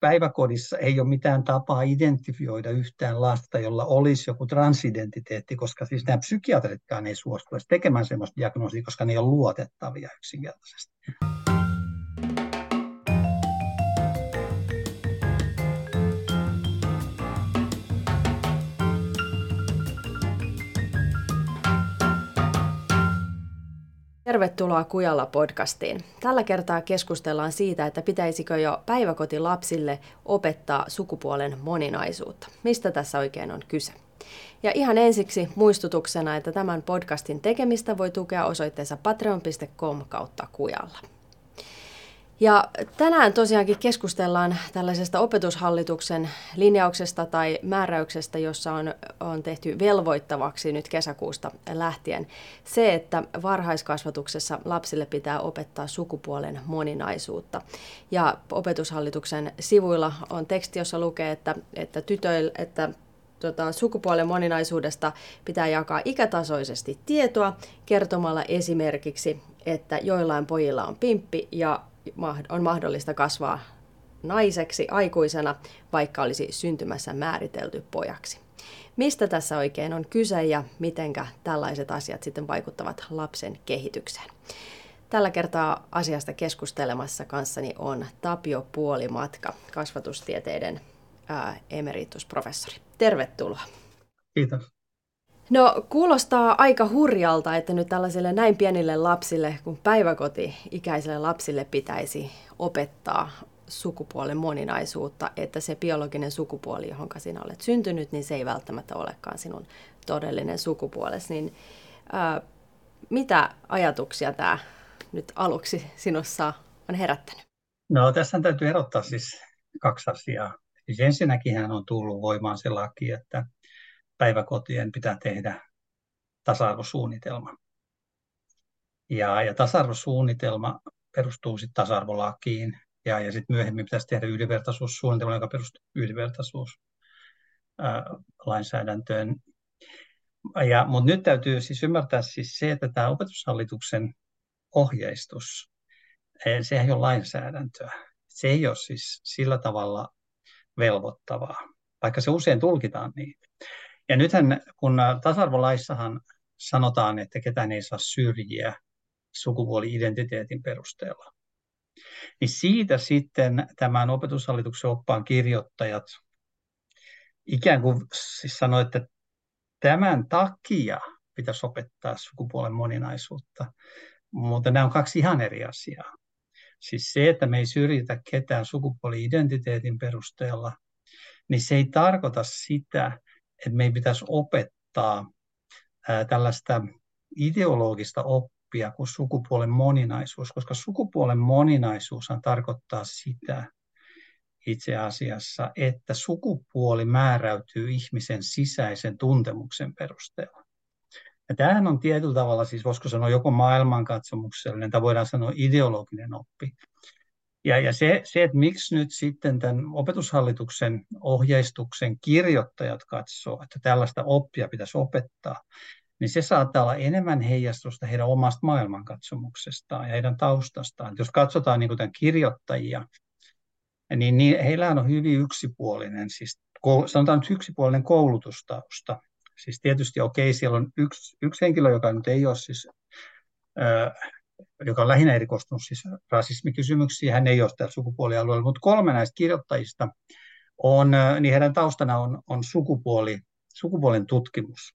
päiväkodissa ei ole mitään tapaa identifioida yhtään lasta, jolla olisi joku transidentiteetti, koska siis nämä psykiatritkaan ei suostu tekemään sellaista diagnoosia, koska ne ei ole luotettavia yksinkertaisesti. Tervetuloa Kujalla podcastiin. Tällä kertaa keskustellaan siitä, että pitäisikö jo päiväkotilapsille opettaa sukupuolen moninaisuutta. Mistä tässä oikein on kyse? Ja ihan ensiksi muistutuksena, että tämän podcastin tekemistä voi tukea osoitteessa patreon.com kautta kujalla. Ja tänään tosiaankin keskustellaan tällaisesta opetushallituksen linjauksesta tai määräyksestä, jossa on, on tehty velvoittavaksi nyt kesäkuusta lähtien se, että varhaiskasvatuksessa lapsille pitää opettaa sukupuolen moninaisuutta. Ja opetushallituksen sivuilla on teksti, jossa lukee, että, että, tytöille, että tota, sukupuolen moninaisuudesta pitää jakaa ikätasoisesti tietoa kertomalla esimerkiksi, että joillain pojilla on pimppi ja on mahdollista kasvaa naiseksi aikuisena, vaikka olisi syntymässä määritelty pojaksi. Mistä tässä oikein on kyse ja mitenkä tällaiset asiat sitten vaikuttavat lapsen kehitykseen? Tällä kertaa asiasta keskustelemassa kanssani on Tapio Puolimatka, kasvatustieteiden ää, emeritusprofessori. Tervetuloa. Kiitos. No kuulostaa aika hurjalta, että nyt tällaisille näin pienille lapsille kuin päiväkoti-ikäisille lapsille pitäisi opettaa sukupuolen moninaisuutta, että se biologinen sukupuoli, johon sinä olet syntynyt, niin se ei välttämättä olekaan sinun todellinen sukupuolesi. Niin, ää, mitä ajatuksia tämä nyt aluksi sinussa on herättänyt? No tässä täytyy erottaa siis kaksi asiaa. Siis ensinnäkin hän on tullut voimaan se laki, että päiväkotien pitää tehdä tasa-arvosuunnitelma. Ja, ja tasa-arvosuunnitelma perustuu sitten tasa-arvolakiin ja, ja sitten myöhemmin pitäisi tehdä yhdenvertaisuussuunnitelma, joka perustuu yhdenvertaisuuslainsäädäntöön. Mutta nyt täytyy siis ymmärtää siis se, että tämä opetushallituksen ohjeistus, eh, se ei ole lainsäädäntöä. Se ei ole siis sillä tavalla velvoittavaa, vaikka se usein tulkitaan niin. Ja nythän, kun tasa-arvolaissahan sanotaan, että ketään ei saa syrjiä sukupuoli-identiteetin perusteella, niin siitä sitten tämän opetushallituksen oppaan kirjoittajat ikään kuin siis sanoi, että tämän takia pitäisi opettaa sukupuolen moninaisuutta. Mutta nämä on kaksi ihan eri asiaa. Siis se, että me ei syrjitä ketään sukupuoli-identiteetin perusteella, niin se ei tarkoita sitä, että meidän pitäisi opettaa tällaista ideologista oppia kuin sukupuolen moninaisuus, koska sukupuolen moninaisuushan tarkoittaa sitä itse asiassa, että sukupuoli määräytyy ihmisen sisäisen tuntemuksen perusteella. Ja tämähän on tietyllä tavalla, siis voisiko sanoa joko maailmankatsomuksellinen tai voidaan sanoa ideologinen oppi. Ja, ja se, se, että miksi nyt sitten tämän opetushallituksen ohjeistuksen kirjoittajat katsoo, että tällaista oppia pitäisi opettaa, niin se saattaa olla enemmän heijastusta heidän omasta maailmankatsomuksestaan ja heidän taustastaan. Jos katsotaan niin tämän kirjoittajia, niin, niin heillä on hyvin yksipuolinen, siis sanotaan nyt yksipuolinen koulutustausta. Siis tietysti okei, okay, siellä on yksi, yksi henkilö, joka nyt ei ole siis joka on lähinnä erikoistunut siis rasismikysymyksiin. Hän ei ole täällä sukupuolialueella, mutta kolme näistä kirjoittajista on, niin heidän taustana on, on sukupuoli, sukupuolen tutkimus.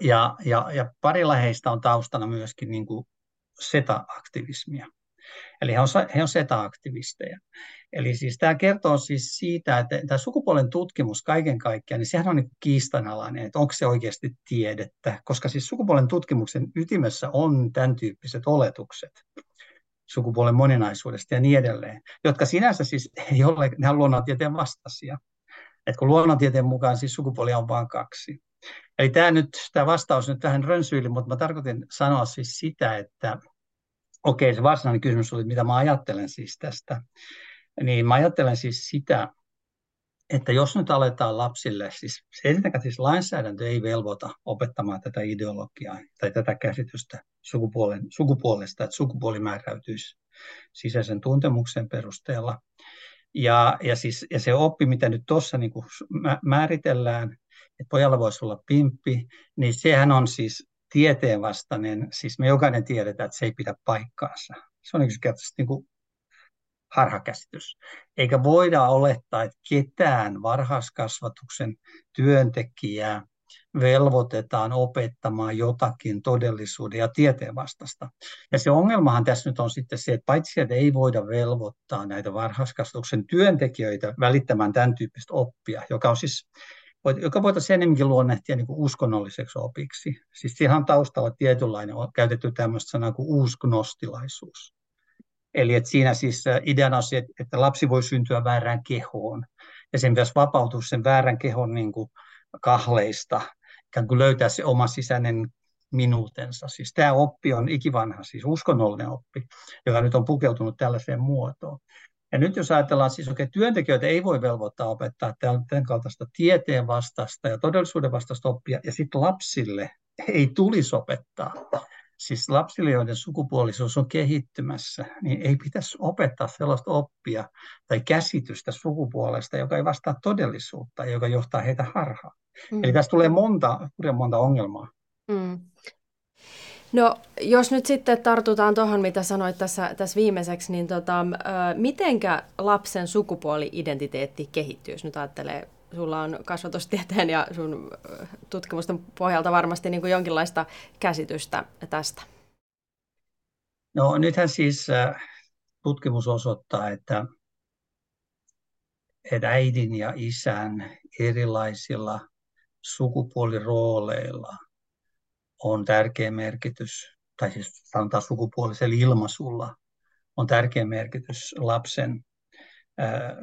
Ja, ja, ja parilla heistä on taustana myöskin niin kuin seta-aktivismia. Eli he on, he on SETA-aktivisteja. Eli siis tämä kertoo siis siitä, että tämä sukupuolen tutkimus kaiken kaikkiaan, niin sehän on niin kiistanalainen, että onko se oikeasti tiedettä, koska siis sukupuolen tutkimuksen ytimessä on tämän tyyppiset oletukset sukupuolen moninaisuudesta ja niin edelleen, jotka sinänsä siis ei ole, ne on luonnontieteen vastaisia. Että kun luonnontieteen mukaan siis sukupuolia on vain kaksi. Eli tämä, nyt, tämä vastaus nyt vähän rönsyili, mutta mä tarkoitin sanoa siis sitä, että okei, se varsinainen kysymys oli, mitä mä ajattelen siis tästä. Niin mä ajattelen siis sitä, että jos nyt aletaan lapsille, siis se ensinnäkään siis lainsäädäntö ei velvoita opettamaan tätä ideologiaa tai tätä käsitystä sukupuolen, sukupuolesta, että sukupuoli määräytyisi sisäisen tuntemuksen perusteella, Ja, ja, siis, ja se oppi, mitä nyt tuossa niin määritellään, että pojalla voisi olla pimppi, niin sehän on siis tieteenvastainen, siis me jokainen tiedetään, että se ei pidä paikkaansa. Se on yksinkertaisesti niin kuin harhakäsitys. Eikä voida olettaa, että ketään varhaiskasvatuksen työntekijää velvoitetaan opettamaan jotakin todellisuuden ja tieteen vastasta. Ja se ongelmahan tässä nyt on sitten se, että paitsi että ei voida velvoittaa näitä varhaiskasvatuksen työntekijöitä välittämään tämän tyyppistä oppia, joka on siis joka voitaisiin enemmänkin luonnehtia niin kuin uskonnolliseksi opiksi. Siis on taustalla tietynlainen, on käytetty tämmöistä sanaa kuin uusgnostilaisuus. Eli että siinä siis äh, ideana on se, että lapsi voi syntyä väärään kehoon, ja sen pitäisi vapautua sen väärän kehon niin kuin kahleista, ikään kuin löytää se oma sisäinen minuutensa. Siis tämä oppi on ikivanha, siis uskonnollinen oppi, joka nyt on pukeutunut tällaiseen muotoon. Ja nyt jos ajatellaan, siis okay, työntekijöitä ei voi velvoittaa opettaa tämän kaltaista tieteen vastaista ja todellisuuden vastaista oppia, ja sitten lapsille ei tulisi opettaa. Siis lapsille, joiden sukupuolisuus on kehittymässä, niin ei pitäisi opettaa sellaista oppia tai käsitystä sukupuolesta, joka ei vastaa todellisuutta ja joka johtaa heitä harhaan. Mm. Eli tässä tulee monta, monta ongelmaa. Mm. No, jos nyt sitten tartutaan tuohon, mitä sanoit tässä, tässä viimeiseksi, niin tota, mitenkä lapsen sukupuoli-identiteetti kehittyy, jos nyt ajattelee, sulla on kasvatustieteen ja sun tutkimusten pohjalta varmasti niin kuin jonkinlaista käsitystä tästä? No nythän siis tutkimus osoittaa, että, että äidin ja isän erilaisilla sukupuolirooleilla on tärkeä merkitys, tai siis sanotaan sukupuolisella ilmaisulla, on tärkeä merkitys lapsen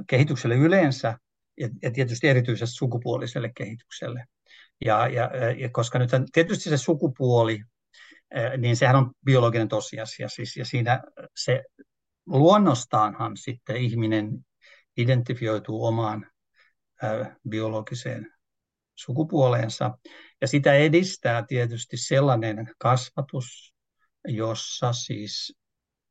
kehitykselle yleensä ja, tietysti erityisesti sukupuoliselle kehitykselle. Ja, ja, ja koska nyt tietysti se sukupuoli, niin sehän on biologinen tosiasia, siis, ja siinä se luonnostaanhan sitten ihminen identifioituu omaan biologiseen sukupuoleensa. Ja sitä edistää tietysti sellainen kasvatus, jossa siis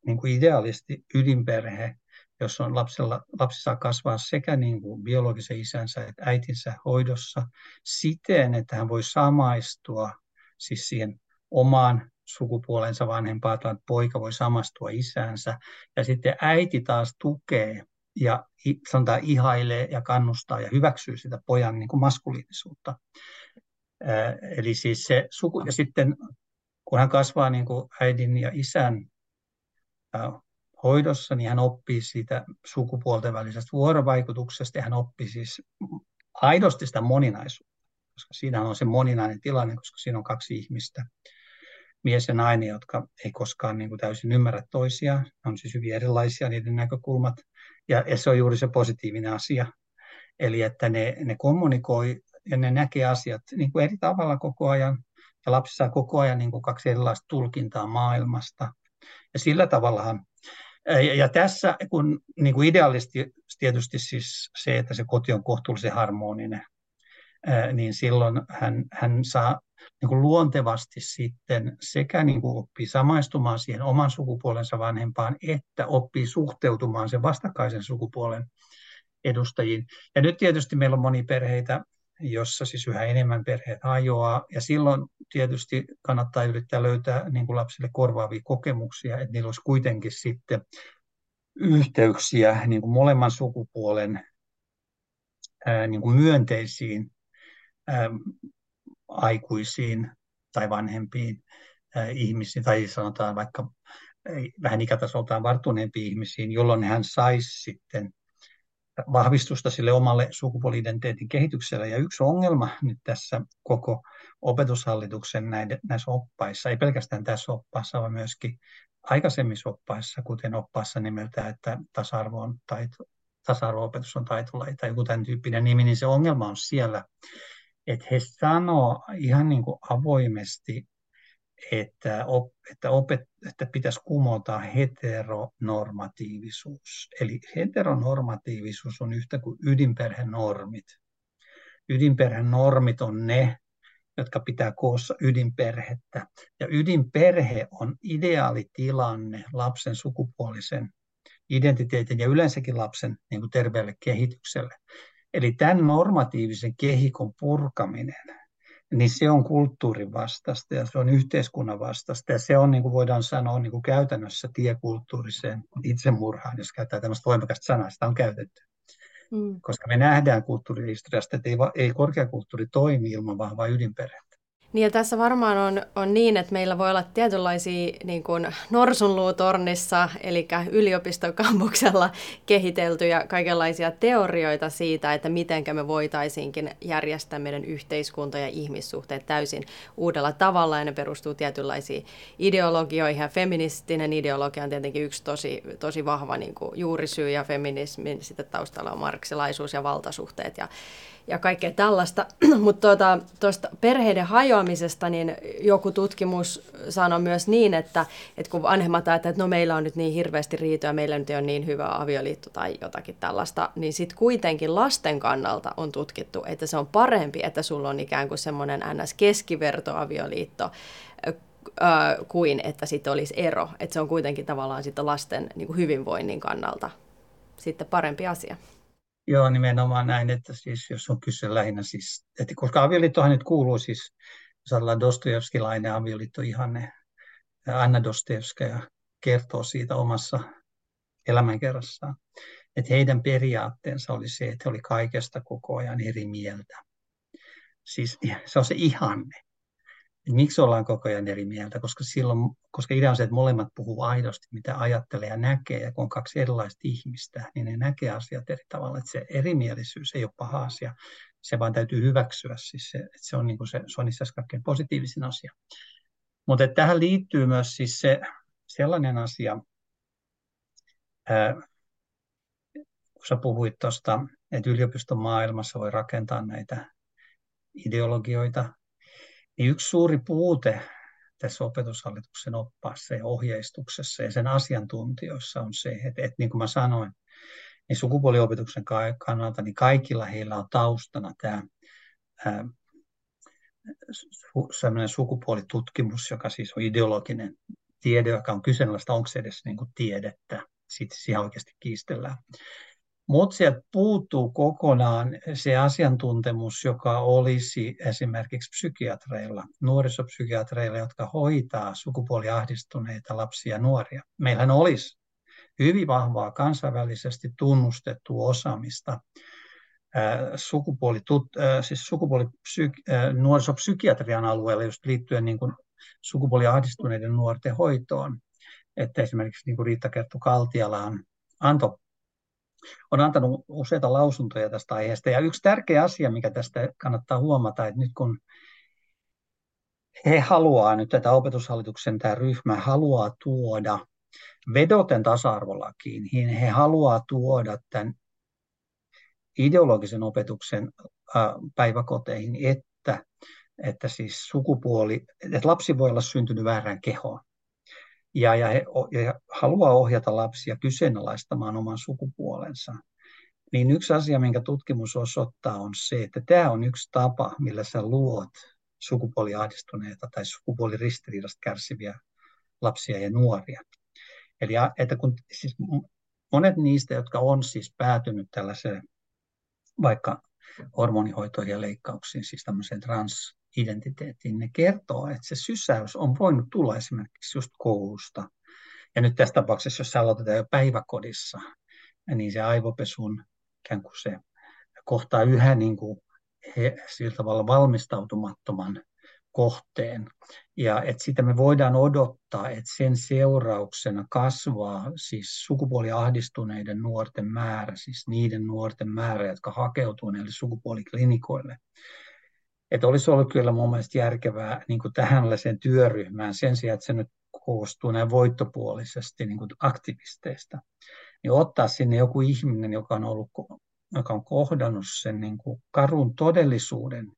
niin kuin idealisti ydinperhe, jos on lapsella, lapsi saa kasvaa sekä niin kuin biologisen isänsä että äitinsä hoidossa siten, että hän voi samaistua siis siihen omaan sukupuolensa vanhempaan, tai poika voi samastua isäänsä, ja sitten äiti taas tukee ja sanotaan ihailee ja kannustaa ja hyväksyy sitä pojan niin kuin maskuliinisuutta. Eli siis se suku, ja sitten kun hän kasvaa niin kuin äidin ja isän hoidossa, niin hän oppii siitä sukupuolten välisestä vuorovaikutuksesta ja hän oppii siis aidosti sitä moninaisuutta, koska siinä on se moninainen tilanne, koska siinä on kaksi ihmistä, mies ja nainen, jotka ei koskaan niin kuin täysin ymmärrä toisiaan. Ne on siis hyvin erilaisia niiden näkökulmat. Ja, ja se on juuri se positiivinen asia. Eli että ne, ne kommunikoi ja ne näkee asiat niin kuin eri tavalla koko ajan. Ja lapsi saa koko ajan niin kuin kaksi erilaista tulkintaa maailmasta. Ja sillä tavallahan ja, ja tässä, kun niin kuin idealisti tietysti siis se, että se koti on kohtuullisen harmoninen, niin silloin hän, hän saa niin kuin luontevasti sitten sekä niin kuin oppii samaistumaan siihen oman sukupuolensa vanhempaan, että oppii suhteutumaan sen vastakkaisen sukupuolen edustajiin. Ja nyt tietysti meillä on moni perheitä, jossa siis yhä enemmän perheet hajoaa, ja silloin tietysti kannattaa yrittää löytää niin kuin lapsille korvaavia kokemuksia, että niillä olisi kuitenkin sitten yhteyksiä niin kuin molemman sukupuolen niin kuin myönteisiin aikuisiin tai vanhempiin ihmisiin, tai sanotaan vaikka vähän ikätasoltaan varttuneempiin ihmisiin, jolloin hän saisi sitten vahvistusta sille omalle sukupuoli-identiteetin kehitykselle. Ja yksi ongelma nyt tässä koko opetushallituksen näiden, näissä oppaissa, ei pelkästään tässä oppaassa, vaan myöskin aikaisemmissa oppaissa, kuten oppaassa nimeltä, että tasa-arvo on taito, tasa-arvo-opetus on taitolaji tai joku tämän tyyppinen nimi, niin se ongelma on siellä, että he sanoo ihan niin kuin avoimesti, että, op, että, opet, että pitäisi kumota heteronormatiivisuus. Eli heteronormatiivisuus on yhtä kuin ydinperhenormit. Ydinperhenormit on ne, jotka pitää koossa ydinperhettä. Ja ydinperhe on ideaalitilanne lapsen sukupuolisen identiteetin ja yleensäkin lapsen niin kuin terveelle kehitykselle. Eli tämän normatiivisen kehikon purkaminen, niin se on kulttuurin vastaista ja se on yhteiskunnan vastaista ja se on, niin kuin voidaan sanoa, niin kuin käytännössä tiekulttuuriseen itsemurhaan, jos käytetään tämmöistä voimakasta sanaa, sitä on käytetty. Mm. Koska me nähdään kulttuurihistoriasta, että ei, ei korkeakulttuuri toimi ilman vahvaa ydinperhettä. Niin ja tässä varmaan on, on niin, että meillä voi olla tietynlaisia niin kuin norsunluutornissa, eli yliopistokampuksella kehiteltyjä kaikenlaisia teorioita siitä, että miten me voitaisiinkin järjestää meidän yhteiskunta ja ihmissuhteet täysin uudella tavalla, ja ne perustuu tietynlaisiin ideologioihin, ja feministinen ideologia on tietenkin yksi tosi, tosi vahva niin kuin juurisyy, ja feminismin sitten taustalla on marksilaisuus ja valtasuhteet, ja ja kaikkea tällaista. Mutta tuota, tuosta perheiden hajoamisesta, niin joku tutkimus sanoi myös niin, että, että kun vanhemmat ajattelevat, että no meillä on nyt niin hirveästi riitoja, meillä nyt ei ole niin hyvä avioliitto tai jotakin tällaista, niin sitten kuitenkin lasten kannalta on tutkittu, että se on parempi, että sulla on ikään kuin semmoinen NS-keskivertoavioliitto, kuin että sitten olisi ero. Että se on kuitenkin tavallaan sitten lasten niin kuin hyvinvoinnin kannalta sitten parempi asia. Joo, nimenomaan näin, että siis jos on kyse lähinnä siis, että koska avioliittohan nyt kuuluu siis, jos ajatellaan Dostojevskilainen avioliitto ihanne, Anna Dostojevskaja kertoo siitä omassa elämänkerrassaan, että heidän periaatteensa oli se, että he oli kaikesta koko ajan eri mieltä. Siis se on se ihanne että miksi ollaan koko ajan eri mieltä, koska, silloin, koska idea on se, että molemmat puhuu aidosti, mitä ajattelee ja näkee, ja kun on kaksi erilaista ihmistä, niin ne näkee asiat eri tavalla, että se erimielisyys ei ole paha asia, se vaan täytyy hyväksyä, siis se, että se on, niin kuin se, se on itse asiassa kaikkein positiivisin asia. Mutta tähän liittyy myös siis se sellainen asia, ää, kun sä puhuit tuosta, että yliopiston maailmassa voi rakentaa näitä ideologioita, niin yksi suuri puute tässä opetushallituksen oppaassa ja ohjeistuksessa ja sen asiantuntijoissa on se, että, että niin kuin mä sanoin, niin sukupuoliopetuksen kannalta niin kaikilla heillä on taustana tämä ää, sellainen sukupuolitutkimus, joka siis on ideologinen tiede, joka on kyseenalaista, onko se edes niin kuin tiedettä. Sitten siihen oikeasti kiistellään. Mutta sieltä puuttuu kokonaan se asiantuntemus, joka olisi esimerkiksi psykiatreilla, nuorisopsykiatreilla, jotka hoitaa sukupuoliahdistuneita lapsia ja nuoria. Meillähän olisi hyvin vahvaa kansainvälisesti tunnustettua osaamista sukupuolitut, siis sukupuolipsyk, nuorisopsykiatrian alueella just liittyen niin kuin sukupuoliahdistuneiden nuorten hoitoon. Että esimerkiksi niin kuin Riitta Kerttu Kaltiala on antoi on antanut useita lausuntoja tästä aiheesta. Ja yksi tärkeä asia, mikä tästä kannattaa huomata, että nyt kun he haluaa, nyt tätä opetushallituksen tämä ryhmä haluaa tuoda vedoten tasa-arvolakiin, niin he haluaa tuoda tämän ideologisen opetuksen päiväkoteihin, että, että siis sukupuoli, että lapsi voi olla syntynyt väärään kehoon ja, ja he ja haluaa ohjata lapsia kyseenalaistamaan oman sukupuolensa, niin yksi asia, minkä tutkimus osoittaa, on se, että tämä on yksi tapa, millä sä luot sukupuoliahdistuneita tai sukupuoliristiriidasta kärsiviä lapsia ja nuoria. Eli että kun siis monet niistä, jotka on siis päätynyt tällaiseen vaikka hormonihoitoihin ja leikkauksiin, siis tämmöiseen trans identiteettiin, ne kertoo, että se sysäys on voinut tulla esimerkiksi just koulusta. Ja nyt tässä tapauksessa, jos se aloitetaan jo päiväkodissa, niin se aivopesun ikään kuin se kohtaa yhä niin kuin he, sillä tavalla valmistautumattoman kohteen. Ja että sitä me voidaan odottaa, että sen seurauksena kasvaa siis sukupuoliahdistuneiden nuorten määrä, siis niiden nuorten määrä, jotka hakeutuu näille sukupuoliklinikoille että olisi ollut kyllä mun mielestä järkevää niin kuin tähänlaiseen työryhmään sen sijaan, että se nyt koostuu näin voittopuolisesti niin kuin aktivisteista, niin ottaa sinne joku ihminen, joka on, ollut, joka on kohdannut sen niin kuin karun todellisuuden,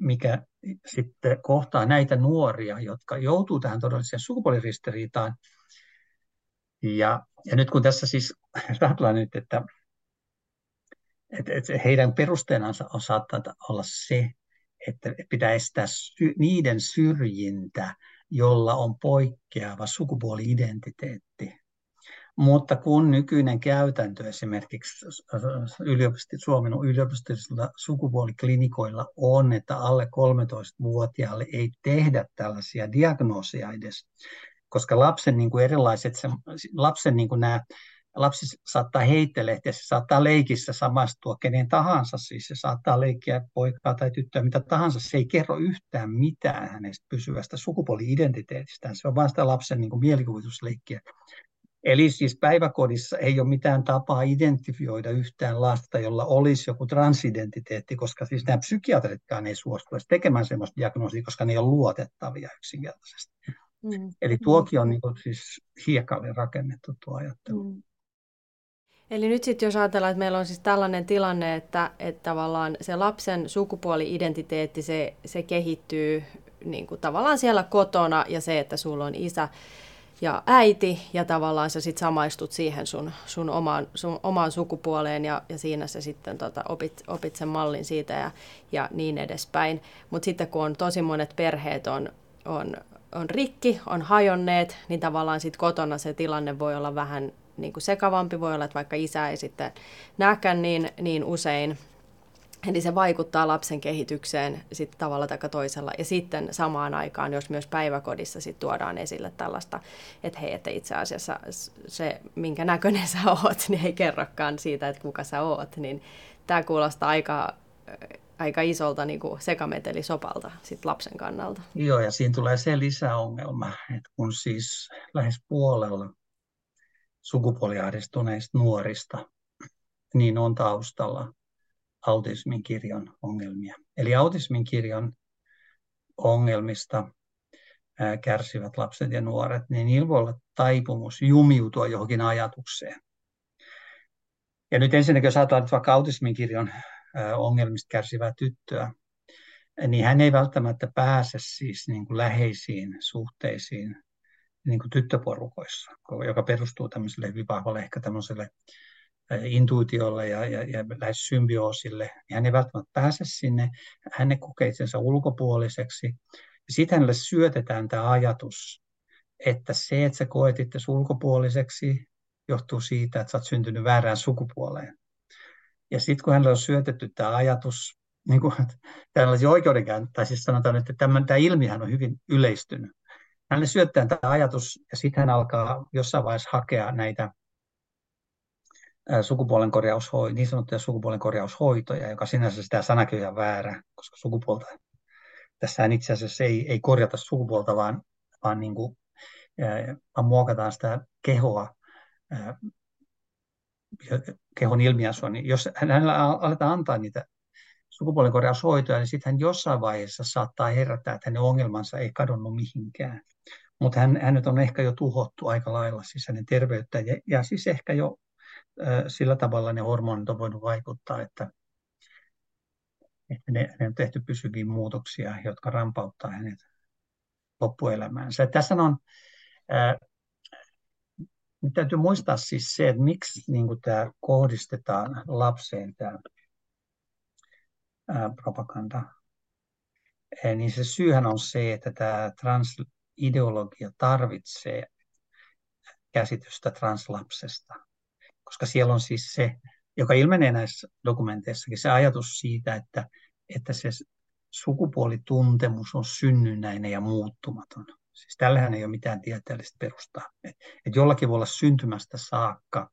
mikä sitten kohtaa näitä nuoria, jotka joutuu tähän todelliseen sukupuoliristiriitaan. Ja, ja nyt kun tässä siis ajatellaan nyt, että että, että heidän perusteenansa on saattaa olla se, että pitää estää sy- niiden syrjintä, jolla on poikkeava sukupuoli-identiteetti. Mutta kun nykyinen käytäntö esimerkiksi yliopisti, Suomen yliopistollisilla sukupuoliklinikoilla on, että alle 13-vuotiaalle ei tehdä tällaisia diagnoosia edes, koska lapsen niin kuin erilaiset, lapsen niin kuin nämä lapsi saattaa heittelehtiä, se saattaa leikissä samastua kenen tahansa, siis se saattaa leikkiä poikaa tai tyttöä, mitä tahansa, se ei kerro yhtään mitään hänestä pysyvästä sukupuoli-identiteetistä, se on vain sitä lapsen niin kuin mielikuvitusleikkiä. Eli siis päiväkodissa ei ole mitään tapaa identifioida yhtään lasta, jolla olisi joku transidentiteetti, koska siis nämä psykiatritkaan ei suostu edes tekemään sellaista diagnoosia, koska ne ei ole luotettavia yksinkertaisesti. Mm. Eli tuokin on niin kuin siis hiekalle rakennettu tuo ajattelu. Mm. Eli nyt sitten jos ajatellaan, että meillä on siis tällainen tilanne, että, että tavallaan se lapsen sukupuoli-identiteetti, se, se kehittyy niin kuin tavallaan siellä kotona ja se, että sulla on isä ja äiti ja tavallaan sä sitten samaistut siihen sun, sun, omaan, sun omaan sukupuoleen ja, ja siinä sä sitten tota, opit, opit sen mallin siitä ja, ja niin edespäin. Mutta sitten kun on tosi monet perheet on, on, on rikki, on hajonneet, niin tavallaan sitten kotona se tilanne voi olla vähän niin kuin sekavampi. Voi olla, että vaikka isä ei sitten näkään niin, niin usein, Eli se vaikuttaa lapsen kehitykseen sit tavalla tai toisella. Ja sitten samaan aikaan, jos myös päiväkodissa sit tuodaan esille tällaista, että hei, että itse asiassa se, minkä näköinen sä oot, niin ei kerrokaan siitä, että kuka sä oot. Niin tämä kuulostaa aika, aika isolta niin kuin sekametelisopalta sit lapsen kannalta. Joo, ja siinä tulee se lisäongelma, että kun siis lähes puolella sukupuoliahdistuneista nuorista, niin on taustalla autismin kirjon ongelmia. Eli autismin kirjon ongelmista kärsivät lapset ja nuoret, niin niillä voi olla taipumus jumiutua johonkin ajatukseen. Ja nyt ensinnäkin, jos ajatellaan vaikka autismin kirjon ongelmista kärsivää tyttöä, niin hän ei välttämättä pääse siis niin kuin läheisiin suhteisiin niin kuin tyttöporukoissa, joka perustuu tämmöiselle hyvin vahvalle ehkä tämmöiselle intuitiolle ja, ja, ja lähes symbioosille, niin hän ei välttämättä pääse sinne, hän kokee itsensä ulkopuoliseksi. Sitten hänelle syötetään tämä ajatus, että se, että sä koet itse ulkopuoliseksi, johtuu siitä, että sä oot syntynyt väärään sukupuoleen. Ja sitten kun hänelle on syötetty tämä ajatus, niin kuin tällaisia oikeudenkäynti, tai siis sanotaan, että tämä, tämä on hyvin yleistynyt. Hänelle syöttää tämä ajatus, ja sitten hän alkaa jossain vaiheessa hakea näitä sukupuolen niin sanottuja sukupuolen korjaushoitoja, joka sinänsä sitä sanakin on väärä, koska sukupuolta tässä itse asiassa ei, ei korjata sukupuolta, vaan, vaan, niin kuin, vaan muokataan sitä kehoa, kehon ilmiasua, niin jos hänellä aletaan antaa niitä sukupuolen korjaushoitoja, niin sitten hän jossain vaiheessa saattaa herätä, että hänen ongelmansa ei kadonnut mihinkään. Mutta hän, hänet on ehkä jo tuhottu aika lailla, siis hänen terveyttä, ja, ja siis ehkä jo sillä tavalla ne hormonit on voinut vaikuttaa, että, että ne, ne on tehty pysyviä muutoksia, jotka rampauttaa hänet loppuelämäänsä. Tässä on, nyt täytyy muistaa siis se, että miksi niin tämä kohdistetaan lapseen tämä propaganda. Niin se syyhän on se, että tämä transideologia tarvitsee käsitystä translapsesta koska siellä on siis se, joka ilmenee näissä dokumenteissakin, se ajatus siitä, että, että se sukupuolituntemus on synnynnäinen ja muuttumaton. Siis tällähän ei ole mitään tieteellistä perustaa. Et, et jollakin voi olla syntymästä saakka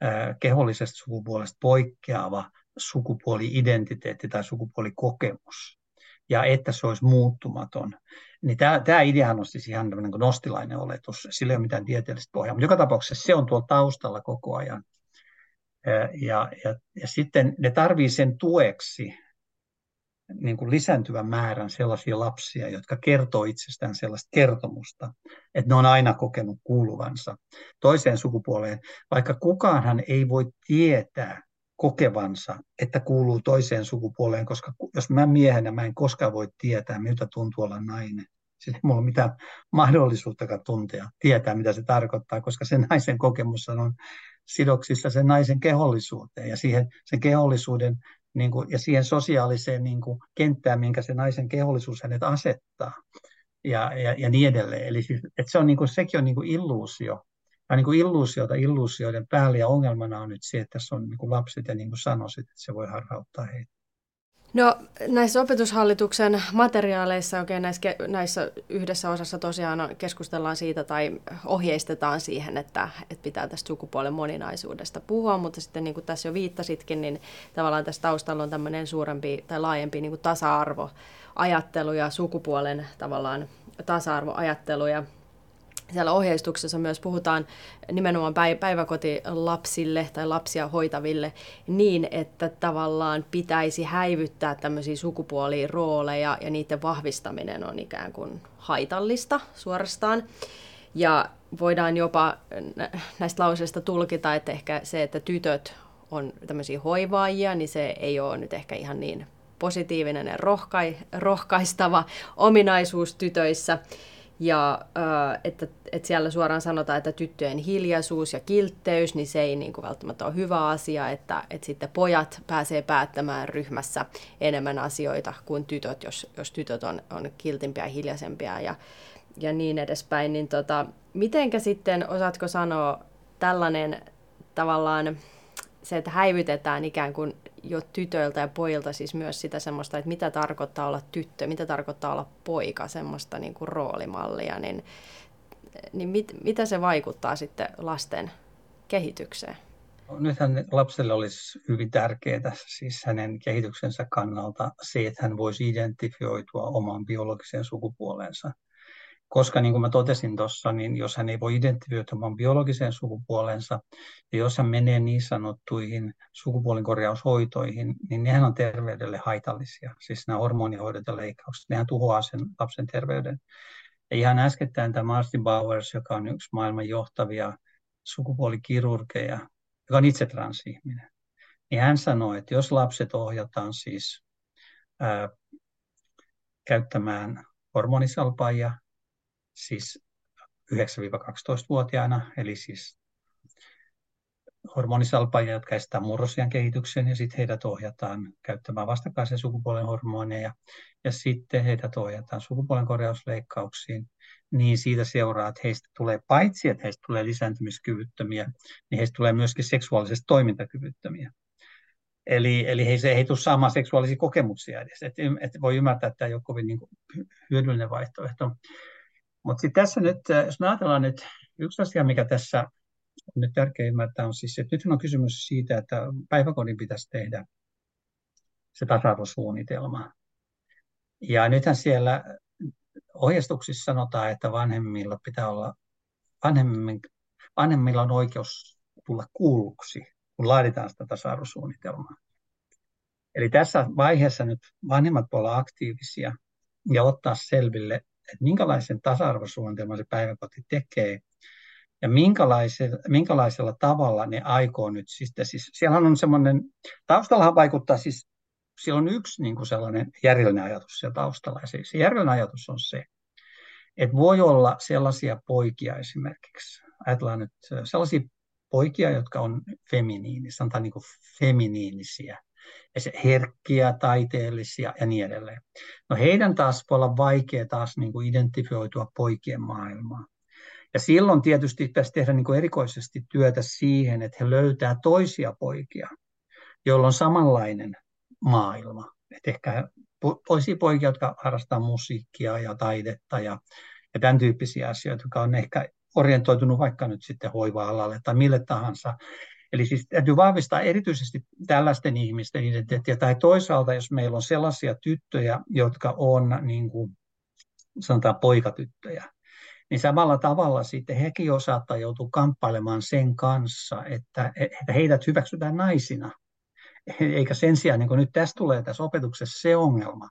ää, kehollisesta sukupuolesta poikkeava sukupuoli-identiteetti tai sukupuolikokemus, ja että se olisi muuttumaton. Niin tämä, tämä ideahan on siis ihan niin nostilainen oletus, sillä ei ole mitään tieteellistä pohjaa, mutta joka tapauksessa se on tuolla taustalla koko ajan. Ja, ja, ja sitten ne tarvii sen tueksi niin kuin lisääntyvän määrän sellaisia lapsia, jotka kertoo itsestään sellaista kertomusta, että ne on aina kokenut kuuluvansa toiseen sukupuoleen, vaikka kukaanhan ei voi tietää kokevansa, että kuuluu toiseen sukupuoleen, koska jos mä miehenä mä en koskaan voi tietää, miltä tuntuu olla nainen. Siis ei mulla ole mitään mahdollisuuttakaan tuntea, tietää mitä se tarkoittaa, koska sen naisen kokemus on sidoksissa sen naisen kehollisuuteen ja siihen sen kehollisuuden niin kuin, ja siihen sosiaaliseen niin kuin, kenttään, minkä se naisen kehollisuus hänet asettaa ja, ja, ja niin edelleen. Eli siis, että se on, niin kuin, sekin on niin kuin illuusio. Niin kuin illuusioita illuusioiden päälle ja ongelmana on nyt se, että tässä on niin kuin lapset ja niin kuin sanoisit, että se voi harhauttaa heitä. No näissä opetushallituksen materiaaleissa, okay, näissä, näissä yhdessä osassa tosiaan keskustellaan siitä tai ohjeistetaan siihen, että, että pitää tästä sukupuolen moninaisuudesta puhua, mutta sitten niin kuin tässä jo viittasitkin, niin tavallaan tässä taustalla on tämmöinen suurempi tai laajempi niin kuin tasa-arvoajattelu ja sukupuolen tavallaan tasa-arvoajattelu ja siellä ohjeistuksessa myös puhutaan nimenomaan päiväkotilapsille tai lapsia hoitaville niin, että tavallaan pitäisi häivyttää tämmöisiä sukupuolirooleja ja niiden vahvistaminen on ikään kuin haitallista suorastaan. Ja voidaan jopa näistä lauseista tulkita, että ehkä se, että tytöt on tämmöisiä hoivaajia, niin se ei ole nyt ehkä ihan niin positiivinen ja rohkai, rohkaistava ominaisuus tytöissä. Ja että, että siellä suoraan sanotaan, että tyttöjen hiljaisuus ja kiltteys, niin se ei niin kuin välttämättä ole hyvä asia, että, että sitten pojat pääsee päättämään ryhmässä enemmän asioita kuin tytöt, jos, jos tytöt on, on kiltimpiä ja hiljaisempia ja, ja niin edespäin. Niin tota, mitenkä sitten, osaatko sanoa tällainen tavallaan se, että häivytetään ikään kuin jo tytöiltä ja pojilta siis myös sitä semmoista, että mitä tarkoittaa olla tyttö, mitä tarkoittaa olla poika, semmoista niin kuin roolimallia, niin, niin mit, mitä se vaikuttaa sitten lasten kehitykseen? No, nythän lapselle olisi hyvin tärkeää, siis hänen kehityksensä kannalta, se, että hän voisi identifioitua oman biologisen sukupuolensa koska niin kuin mä totesin tuossa, niin jos hän ei voi identifioida oman biologiseen sukupuolensa, ja jos hän menee niin sanottuihin sukupuolinkorjaushoitoihin, niin nehän on terveydelle haitallisia. Siis nämä hormonihoidot ja leikkaukset, nehän tuhoaa sen lapsen terveyden. Ja ihan äskettäin tämä Martin Bowers, joka on yksi maailman johtavia sukupuolikirurgeja, joka on itse transihminen, niin hän sanoi, että jos lapset ohjataan siis ää, käyttämään hormonisalpaajia siis 9-12-vuotiaana, eli siis hormonisalpaajia, jotka estää murrosian kehityksen, ja sitten heidät ohjataan käyttämään vastakkaisen sukupuolen hormoneja, ja sitten heidät ohjataan sukupuolen korjausleikkauksiin, niin siitä seuraa, että heistä tulee paitsi, että heistä tulee lisääntymiskyvyttömiä, niin heistä tulee myöskin seksuaalisesti toimintakyvyttömiä. Eli, eli he, ei tule saamaan seksuaalisia kokemuksia edes. Et, et voi ymmärtää, että tämä ei ole kovin niin kuin, hyödyllinen vaihtoehto. Mutta tässä nyt, äh, jos me ajatellaan nyt, yksi asia, mikä tässä on nyt tärkeä ymmärtää, on siis, että nyt on kysymys siitä, että päiväkodin pitäisi tehdä se tasa-arvosuunnitelma. Ja nythän siellä ohjeistuksissa sanotaan, että vanhemmilla pitää olla, vanhemmilla on oikeus tulla kuulluksi, kun laaditaan sitä tasa-arvosuunnitelmaa. Eli tässä vaiheessa nyt vanhemmat voi olla aktiivisia ja ottaa selville, että minkälaisen tasa-arvosuunnitelman se päiväkoti tekee ja minkälaisella, minkälaisella tavalla ne aikoo nyt. Siis, siis siellä on semmoinen, taustallahan vaikuttaa siis, siellä on yksi niin kuin sellainen järjellinen ajatus siellä taustalla. Ja se, se järjellinen ajatus on se, että voi olla sellaisia poikia esimerkiksi, ajatellaan nyt sellaisia poikia, jotka on feminiinisiä, sanotaan niin kuin feminiinisiä, herkkiä, taiteellisia ja niin edelleen. No heidän taas voi olla vaikea taas niin kuin identifioitua poikien maailmaan. Ja silloin tietysti pitäisi tehdä niin kuin erikoisesti työtä siihen, että he löytää toisia poikia, joilla on samanlainen maailma. että ehkä toisia poikia, jotka harrastaa musiikkia ja taidetta ja, ja tämän tyyppisiä asioita, jotka on ehkä orientoitunut vaikka nyt sitten hoiva-alalle tai mille tahansa. Eli siis täytyy vahvistaa erityisesti tällaisten ihmisten identiteettiä, tai toisaalta jos meillä on sellaisia tyttöjä, jotka on niin kuin, sanotaan poikatyttöjä, niin samalla tavalla sitten hekin jo saattaa joutua kamppailemaan sen kanssa, että, että heidät hyväksytään naisina. Eikä sen sijaan, niin kuin nyt tässä tulee tässä opetuksessa se ongelma,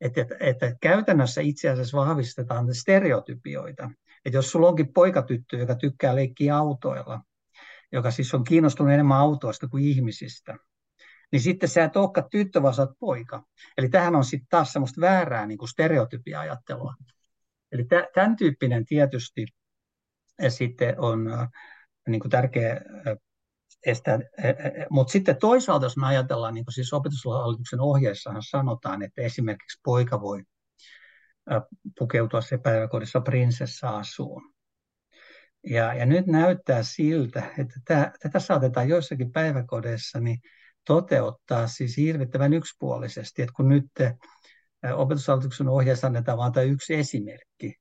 että, että, että käytännössä itse asiassa vahvistetaan stereotypioita. Että jos sulla onkin poikatyttö, joka tykkää leikkiä autoilla, joka siis on kiinnostunut enemmän autoista kuin ihmisistä, niin sitten sä et olekaan tyttö, vaan sä oot poika. Eli tähän on sitten taas semmoista väärää niin kuin stereotypia-ajattelua. Eli tämän tyyppinen tietysti ja sitten on äh, niin kuin tärkeä äh, estää. Mutta sitten toisaalta, jos me ajatellaan, niin kuin siis opetushallituksen ohjeissahan sanotaan, että esimerkiksi poika voi pukeutua se päiväkodissa prinsessa-asuun Ja, ja nyt näyttää siltä, että tämä, tätä saatetaan joissakin päiväkodeissa niin toteuttaa siis hirvittävän yksipuolisesti, että kun nyt opetushallituksen ohjeessa annetaan vain tämä yksi esimerkki,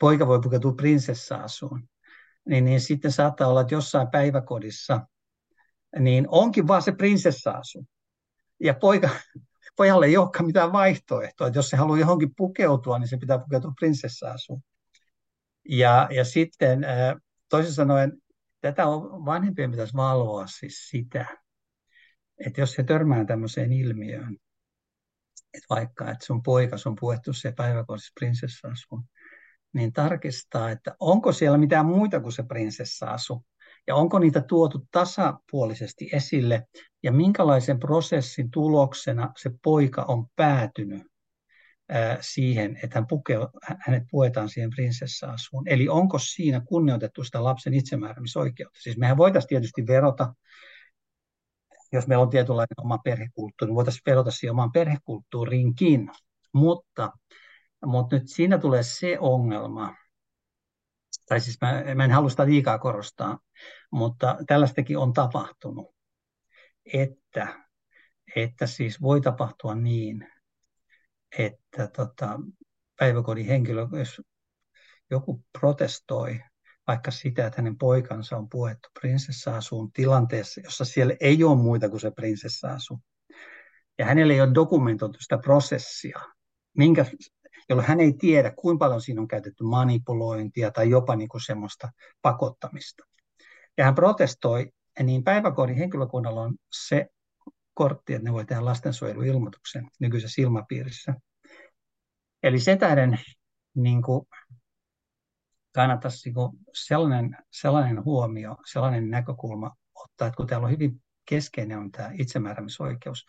poika voi pukeutua prinsessa-asuun, niin, niin sitten saattaa olla, että jossain päiväkodissa niin onkin vaan se prinsessa-asu. Ja poika, pojalle ei olekaan mitään vaihtoehtoa, että jos se haluaa johonkin pukeutua, niin se pitää pukeutua prinsessa-asuun. Ja, ja sitten toisin sanoen, tätä on, vanhempien pitäisi valvoa siis sitä, että jos he törmää tämmöiseen ilmiöön, että vaikka että sun poika on puettu se päiväkodissa prinsessa-asuun, niin tarkistaa, että onko siellä mitään muita kuin se prinsessa-asu, ja onko niitä tuotu tasapuolisesti esille, ja minkälaisen prosessin tuloksena se poika on päätynyt siihen, että hän pukee, hänet puetaan siihen prinsessa-asuun. Eli onko siinä kunnioitettu sitä lapsen itsemääräämisoikeutta? Siis mehän voitaisiin tietysti verota, jos meillä on tietynlainen oma perhekulttuuri, niin voitaisiin verota siihen omaan perhekulttuuriinkin. Mutta, mutta nyt siinä tulee se ongelma, tai siis mä, mä en halua sitä liikaa korostaa, mutta tällaistakin on tapahtunut, että, että siis voi tapahtua niin, että tota, päiväkodin henkilö, jos joku protestoi vaikka sitä, että hänen poikansa on puettu prinsessa-asuun tilanteessa, jossa siellä ei ole muita kuin se prinsessa-asu. Ja hänellä ei ole dokumentoitu sitä prosessia, minkä, jolloin hän ei tiedä, kuinka paljon siinä on käytetty manipulointia tai jopa niin kuin semmoista pakottamista. Ja hän protestoi, niin päiväkodin henkilökunnalla on se kortti, että ne voi tehdä lastensuojeluilmoituksen nykyisessä ilmapiirissä. Eli se tähden niin kuin, kannattaisi niin kuin sellainen, sellainen huomio, sellainen näkökulma ottaa, että kun täällä on hyvin keskeinen on tämä itsemääräämisoikeus.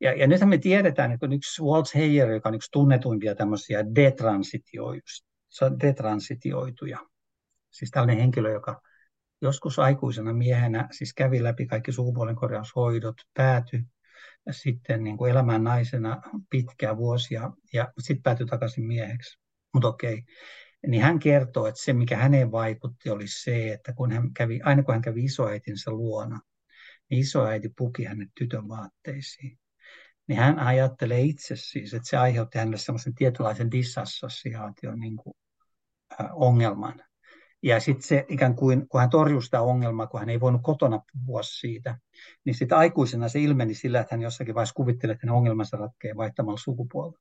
Ja, ja nythän me tiedetään, että yksi Walt Heyer, joka on yksi tunnetuimpia tämmöisiä detransitioituja, siis tällainen henkilö, joka joskus aikuisena miehenä siis kävi läpi kaikki sukupuolen korjaushoidot, päätyi sitten niin kuin elämään naisena pitkää vuosia ja sitten päätyi takaisin mieheksi. Mutta okei. Niin hän kertoo, että se mikä häneen vaikutti oli se, että kun hän kävi, aina kun hän kävi isoäitinsä luona, niin isoäiti puki hänet tytön vaatteisiin. Niin hän ajattelee itse siis, että se aiheutti hänelle sellaisen tietynlaisen disassosiaation niin kuin, äh, ongelman. Ja sitten se ikään kuin, kun hän torjui sitä ongelmaa, kun hän ei voinut kotona puhua siitä, niin sitten aikuisena se ilmeni sillä, että hän jossakin vaiheessa kuvitteli, että hänen ongelmansa ratkeaa vaihtamalla sukupuolta.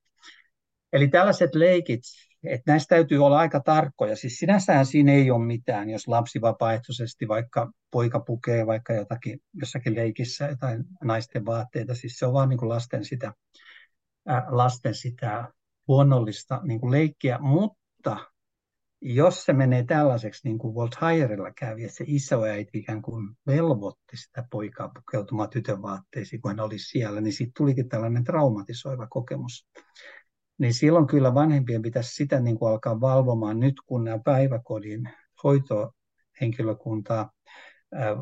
Eli tällaiset leikit, että näistä täytyy olla aika tarkkoja. Siis sinänsähän siinä ei ole mitään, jos lapsi vapaaehtoisesti vaikka poika pukee vaikka jotakin jossakin leikissä jotain naisten vaatteita. Siis se on vaan niin kuin lasten sitä, äh, lasten sitä luonnollista niin kuin leikkiä, mutta jos se menee tällaiseksi, niin kuin Walt Hayerilla kävi, että se isoäiti ikään kuin velvoitti sitä poikaa pukeutumaan tytön vaatteisiin, kun hän oli siellä, niin siitä tulikin tällainen traumatisoiva kokemus. Niin silloin kyllä vanhempien pitäisi sitä niin kuin alkaa valvomaan nyt, kun nämä päiväkodin hoitohenkilökuntaa,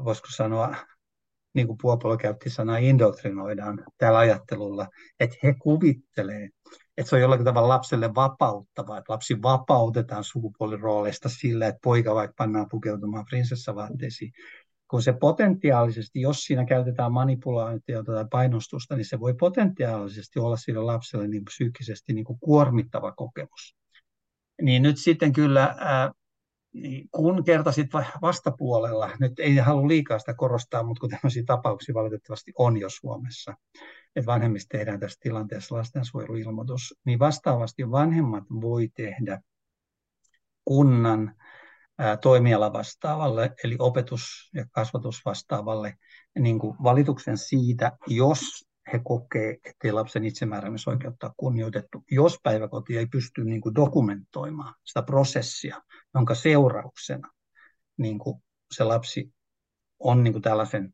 voisiko sanoa, niin kuin Puopolo käytti sanaa, indoktrinoidaan tällä ajattelulla, että he kuvittelee, että se on jollakin tavalla lapselle vapauttavaa, että lapsi vapautetaan sukupuolirooleista sillä, että poika vaikka pannaan pukeutumaan prinsessavaatteisiin. Kun se potentiaalisesti, jos siinä käytetään manipulaatioita tai painostusta, niin se voi potentiaalisesti olla sille lapselle niin psyykkisesti niin kuin kuormittava kokemus. Niin nyt sitten kyllä, ää, niin kun kertasit vastapuolella, nyt ei halua liikaa sitä korostaa, mutta kun tämmöisiä tapauksia valitettavasti on jo Suomessa, että vanhemmista tehdään tässä tilanteessa lastensuojeluilmoitus, niin vastaavasti vanhemmat voi tehdä kunnan toimiala vastaavalle, eli opetus- ja kasvatusvastaavalle, niin kuin valituksen siitä, jos he kokee, ettei lapsen itsemääräämisoikeutta ole kunnioitettu, jos päiväkoti ei pysty niin kuin dokumentoimaan sitä prosessia, jonka seurauksena niin kuin se lapsi on niin kuin tällaisen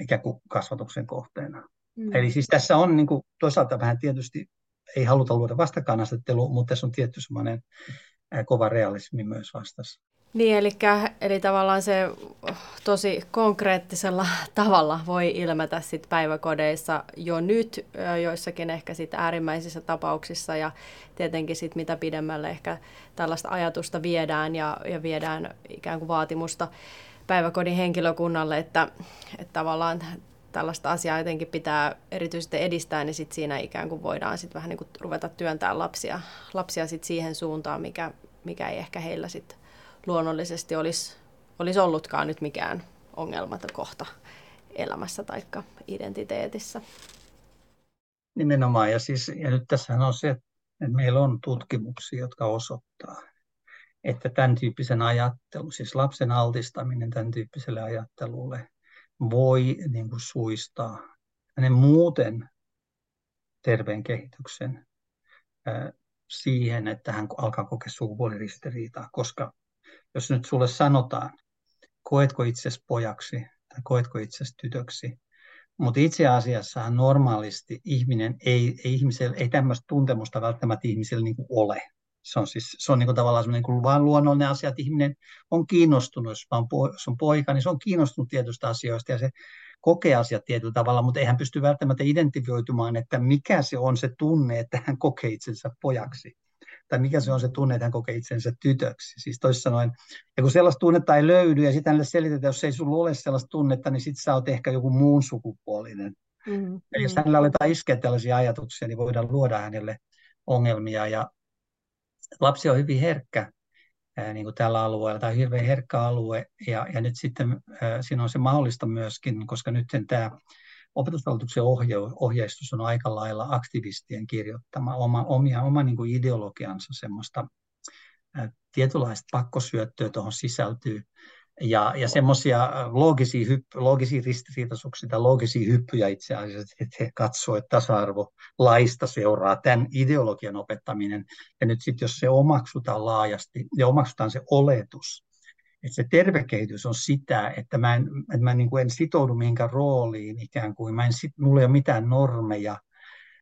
ikään kuin kasvatuksen kohteena. Mm. Eli siis tässä on niin kuin, toisaalta vähän tietysti, ei haluta luoda vastakkainasettelua, mutta tässä on tietty semmoinen kova realismi myös vastassa. Niin, eli, eli tavallaan se tosi konkreettisella tavalla voi ilmetä sit päiväkodeissa jo nyt, joissakin ehkä sit äärimmäisissä tapauksissa ja tietenkin sit mitä pidemmälle ehkä tällaista ajatusta viedään ja, ja viedään ikään kuin vaatimusta päiväkodin henkilökunnalle, että, että tavallaan tällaista asiaa jotenkin pitää erityisesti edistää, niin sit siinä ikään kuin voidaan sit vähän niin kuin ruveta työntää lapsia, lapsia sit siihen suuntaan, mikä, mikä ei ehkä heillä sitten luonnollisesti olisi, olisi ollutkaan nyt mikään ongelmaton kohta elämässä tai identiteetissä. Nimenomaan, ja, siis, ja nyt tässä on se, että meillä on tutkimuksia, jotka osoittaa, että tämän tyyppisen ajattelu, siis lapsen altistaminen tämän tyyppiselle ajattelulle, voi niin kuin suistaa hänen muuten terveen kehityksen siihen, että hän alkaa kokea sukupuoliristiriitaa, koska jos nyt sulle sanotaan, koetko itsesi pojaksi tai koetko itsesi tytöksi, mutta itse asiassa normaalisti ihminen ei, ei, ihmisellä, ei tämmöistä tuntemusta välttämättä ihmisellä niin ole. Se on, siis, se on niin kuin tavallaan niin kuin vain luonnollinen asia, että ihminen on kiinnostunut, jos on, jos on poika, niin se on kiinnostunut tietystä asioista ja se kokee asiat tietyllä tavalla, mutta ei hän pysty välttämättä identifioitumaan, että mikä se on se tunne, että hän kokee itsensä pojaksi tai mikä se on se tunne, että hän kokee itsensä tytöksi. Siis toisin sanoen, ja kun sellaista tunnetta ei löydy, ja sitten hänelle selitetään, jos ei sulla ole sellaista tunnetta, niin sitten sä oot ehkä joku muun sukupuolinen. Mm, ja jos hänellä aletaan iskeä tällaisia ajatuksia, niin voidaan luoda hänelle ongelmia. Ja lapsi on hyvin herkkä ää, niin kuin tällä alueella, tai hirveän herkkä alue, ja, ja nyt sitten ää, siinä on se mahdollista myöskin, koska nyt tämä opetusvaltuuksen ohje, ohjeistus on aika lailla aktivistien kirjoittama, oma, omia, oma niin kuin ideologiansa semmoista ä, tietynlaista pakkosyöttöä tuohon sisältyy. Ja, ja semmoisia loogisia, hypp, loogisia ristiriitaisuuksia tai loogisia hyppyjä itse asiassa, että he katsoo, että tasa-arvo laista seuraa tämän ideologian opettaminen. Ja nyt sitten jos se omaksutaan laajasti ja omaksutaan se oletus, että se terve kehitys on sitä, että mä en, että mä niin kuin en sitoudu mihinkään rooliin ikään kuin, mä en sit, mulla ei ole mitään normeja,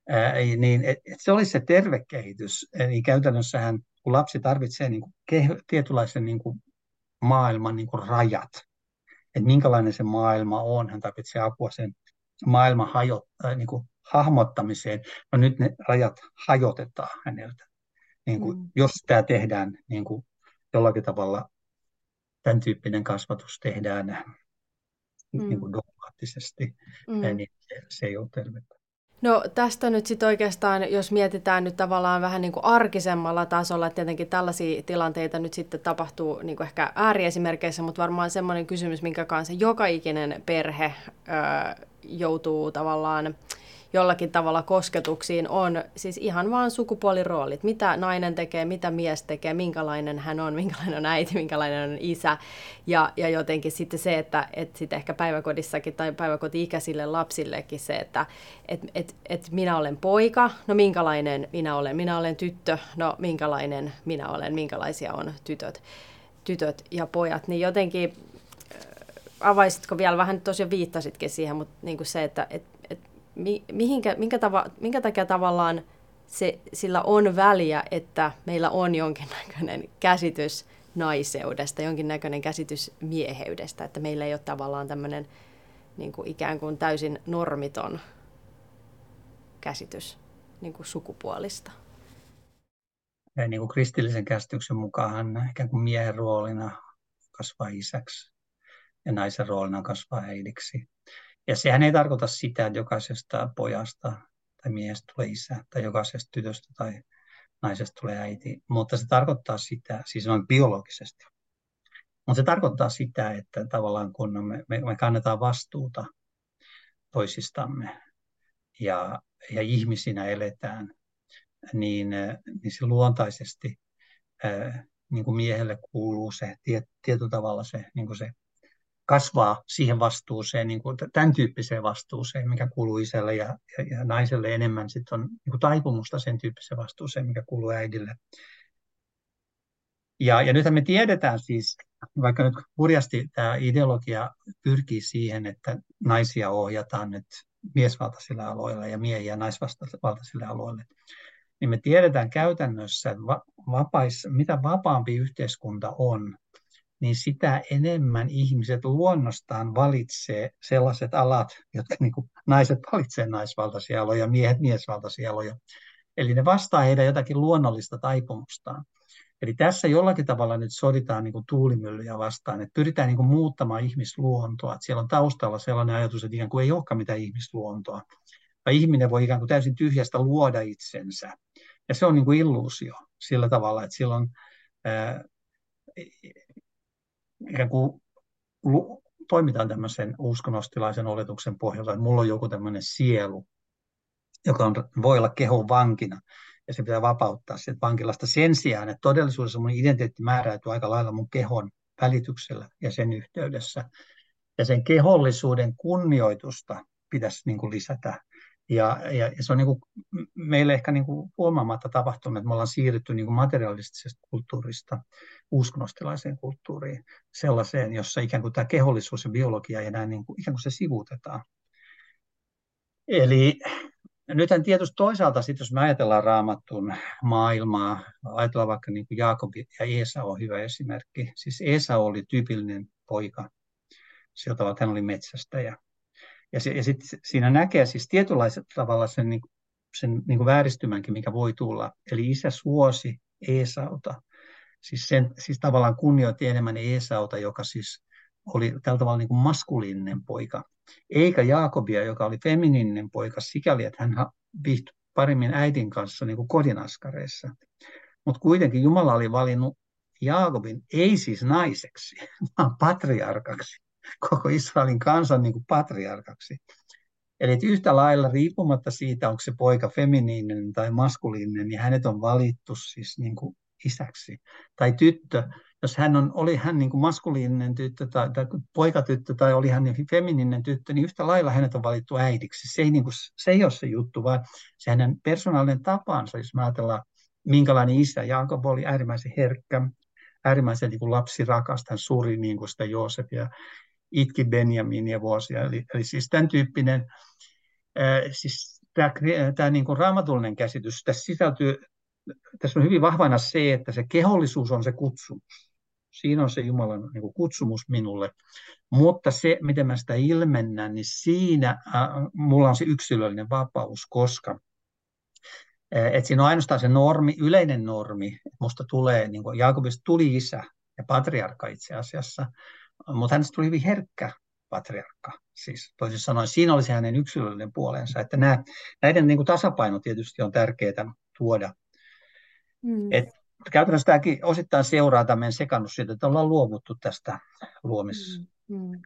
ää, niin et, et se olisi se terve kehitys. Eli käytännössähän, kun lapsi tarvitsee niin kuin keh, tietynlaisen niin kuin maailman niin kuin rajat, että minkälainen se maailma on, hän tarvitsee apua sen maailman hajo, äh, niin kuin hahmottamiseen. No nyt ne rajat hajotetaan häneltä. Niin kuin, mm. Jos tämä tehdään niin kuin jollakin tavalla tämän tyyppinen kasvatus tehdään mm. niin kuin dogmaattisesti, mm. niin se, se ei ole tervettä. No tästä nyt sitten oikeastaan, jos mietitään nyt tavallaan vähän niin kuin arkisemmalla tasolla, että tietenkin tällaisia tilanteita nyt sitten tapahtuu niin kuin ehkä ääriesimerkeissä, mutta varmaan semmoinen kysymys, minkä kanssa joka ikinen perhe ö, joutuu tavallaan jollakin tavalla kosketuksiin on siis ihan vaan sukupuoliroolit. Mitä nainen tekee, mitä mies tekee, minkälainen hän on, minkälainen on äiti, minkälainen on isä. Ja, ja jotenkin sitten se, että et sitten ehkä päiväkodissakin tai päiväkoti-ikäisille lapsillekin se, että et, et, et minä olen poika, no minkälainen minä olen, minä olen tyttö, no minkälainen minä olen, minkälaisia on tytöt, tytöt ja pojat. Niin jotenkin avaisitko vielä, vähän tosiaan viittasitkin siihen, mutta niin kuin se, että mihinkä, minkä, tava, minkä takia tavallaan se, sillä on väliä, että meillä on jonkinnäköinen käsitys naiseudesta, jonkinnäköinen käsitys mieheydestä, että meillä ei ole tavallaan tämmöinen niin kuin ikään kuin täysin normiton käsitys niin kuin sukupuolista. Ja niin kuin kristillisen käsityksen mukaan ikään kuin miehen roolina kasvaa isäksi ja naisen roolina kasvaa äidiksi. Ja sehän ei tarkoita sitä, että jokaisesta pojasta tai miehestä tulee isä, tai jokaisesta tytöstä tai naisesta tulee äiti, mutta se tarkoittaa sitä, siis noin biologisesti, mutta se tarkoittaa sitä, että tavallaan kun me, me, me kannetaan vastuuta toisistamme ja, ja ihmisinä eletään, niin, niin se luontaisesti niin kuin miehelle kuuluu se tiet, tietyllä tavalla se, niin kuin se kasvaa siihen vastuuseen, niin kuin tämän tyyppiseen vastuuseen, mikä kuuluu isälle ja, ja, ja naiselle enemmän sitten on niin kuin taipumusta sen tyyppiseen vastuuseen, mikä kuuluu äidille. Ja, ja nythän me tiedetään siis, vaikka nyt hurjasti tämä ideologia pyrkii siihen, että naisia ohjataan nyt miesvaltaisille aloille ja miehiä naisvaltaisille aloille, niin me tiedetään käytännössä, että va, vapais, mitä vapaampi yhteiskunta on, niin sitä enemmän ihmiset luonnostaan valitsee sellaiset alat, jotka niin kuin naiset valitsee naisvaltaisia aloja, miehet miesvaltaisia aloja. Eli ne vastaa heidän jotakin luonnollista taipumustaan. Eli tässä jollakin tavalla nyt soditaan niin kuin tuulimyllyjä vastaan, että pyritään niin kuin muuttamaan ihmisluontoa. Että siellä on taustalla sellainen ajatus, että ikään kuin ei olekaan mitään ihmisluontoa, vai ihminen voi ikään kuin täysin tyhjästä luoda itsensä. Ja se on niin kuin illuusio sillä tavalla, että silloin ää, ikään kuin toimitaan tämmöisen uskonnostilaisen oletuksen pohjalta, että mulla on joku tämmöinen sielu, joka on, voi olla kehon vankina, ja se pitää vapauttaa sieltä vankilasta sen sijaan, että todellisuudessa mun identiteetti määräytyy aika lailla mun kehon välityksellä ja sen yhteydessä. Ja sen kehollisuuden kunnioitusta pitäisi niin kuin lisätä ja, ja, ja se on niin kuin, meille ehkä niin kuin huomaamatta tapahtunut, että me ollaan siirrytty niin kuin materialistisesta kulttuurista uskonnostilaiseen kulttuuriin, sellaiseen, jossa ikään kuin tämä kehollisuus ja biologia ei enää niin kuin, ikään kuin se sivuutetaan. Eli nythän tietysti toisaalta, sit jos me ajatellaan raamattun maailmaa, ajatellaan vaikka niin kuin Jaakob ja Esa on hyvä esimerkki. Siis Esa oli tyypillinen poika, sillä tavalla hän oli metsästäjä ja, se, ja sitten siinä näkee siis tietynlaisella tavalla sen, niin, sen niin kuin vääristymänkin, mikä voi tulla. Eli isä suosi Eesauta. Siis, sen, siis tavallaan kunnioitti enemmän Eesauta, joka siis oli tällä tavalla niin kuin maskuliininen poika. Eikä Jaakobia, joka oli feminiininen poika sikäli, että hän viihtyi paremmin äidin kanssa niin kuin kodinaskareissa. Mutta kuitenkin Jumala oli valinnut Jaakobin ei siis naiseksi, vaan patriarkaksi koko Israelin kansan niin kuin patriarkaksi. Eli että yhtä lailla riippumatta siitä, onko se poika feminiininen tai maskuliininen, niin hänet on valittu siis niin kuin isäksi. Tai tyttö, jos hän on, oli hän niin kuin maskuliininen tyttö tai, tai poikatyttö tai oli hän niin femininen tyttö, niin yhtä lailla hänet on valittu äidiksi. Se ei, niin kuin, se ei ole se juttu, vaan se hänen persoonallinen tapansa, jos me ajatellaan, minkälainen isä. Jaakob oli äärimmäisen herkkä, äärimmäisen niin kuin lapsirakas, hän suri niin kuin sitä Joosefia itki Benjaminia vuosia. Eli, eli siis tämän tyyppinen, ää, siis tämä, tämä niin kuin raamatullinen käsitys, tässä sisältyy, tässä on hyvin vahvana se, että se kehollisuus on se kutsumus. Siinä on se Jumalan niin kuin kutsumus minulle. Mutta se, miten mä sitä ilmennän, niin siinä äh, mulla on se yksilöllinen vapaus, koska että siinä on ainoastaan se normi, yleinen normi, musta tulee, niin kuin Jaakobista tuli isä ja patriarkka itse asiassa, mutta hänestä tuli hyvin herkkä patriarkka. Siis toisin sanoen siinä oli se hänen yksilöllinen puolensa. Että nämä, näiden niin kuin tasapaino tietysti on tärkeää tuoda. Mm. Et käytännössä tämäkin osittain seuraa tämän sekannus siitä, että ollaan luovuttu tästä luomis. Mm. Mm.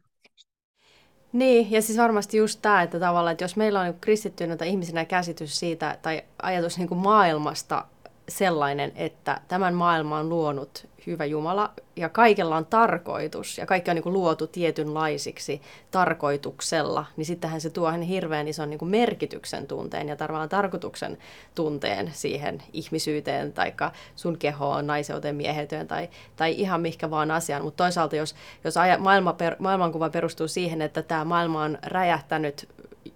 Niin, ja siis varmasti just tämä, että tavallaan, että jos meillä on niin kristittyneitä ihmisinä käsitys siitä, tai ajatus niin kuin maailmasta sellainen, että tämän maailman on luonut hyvä Jumala ja kaikella on tarkoitus ja kaikki on niin kuin luotu tietynlaisiksi tarkoituksella, niin sittenhän se tuo hirveän ison niin kuin merkityksen tunteen ja tavallaan tarkoituksen tunteen siihen ihmisyyteen tai sun kehoon, naiseuteen, miehetyön tai, tai ihan mikä vaan asiaan. Mutta toisaalta jos, jos maailma per, maailmankuva perustuu siihen, että tämä maailma on räjähtänyt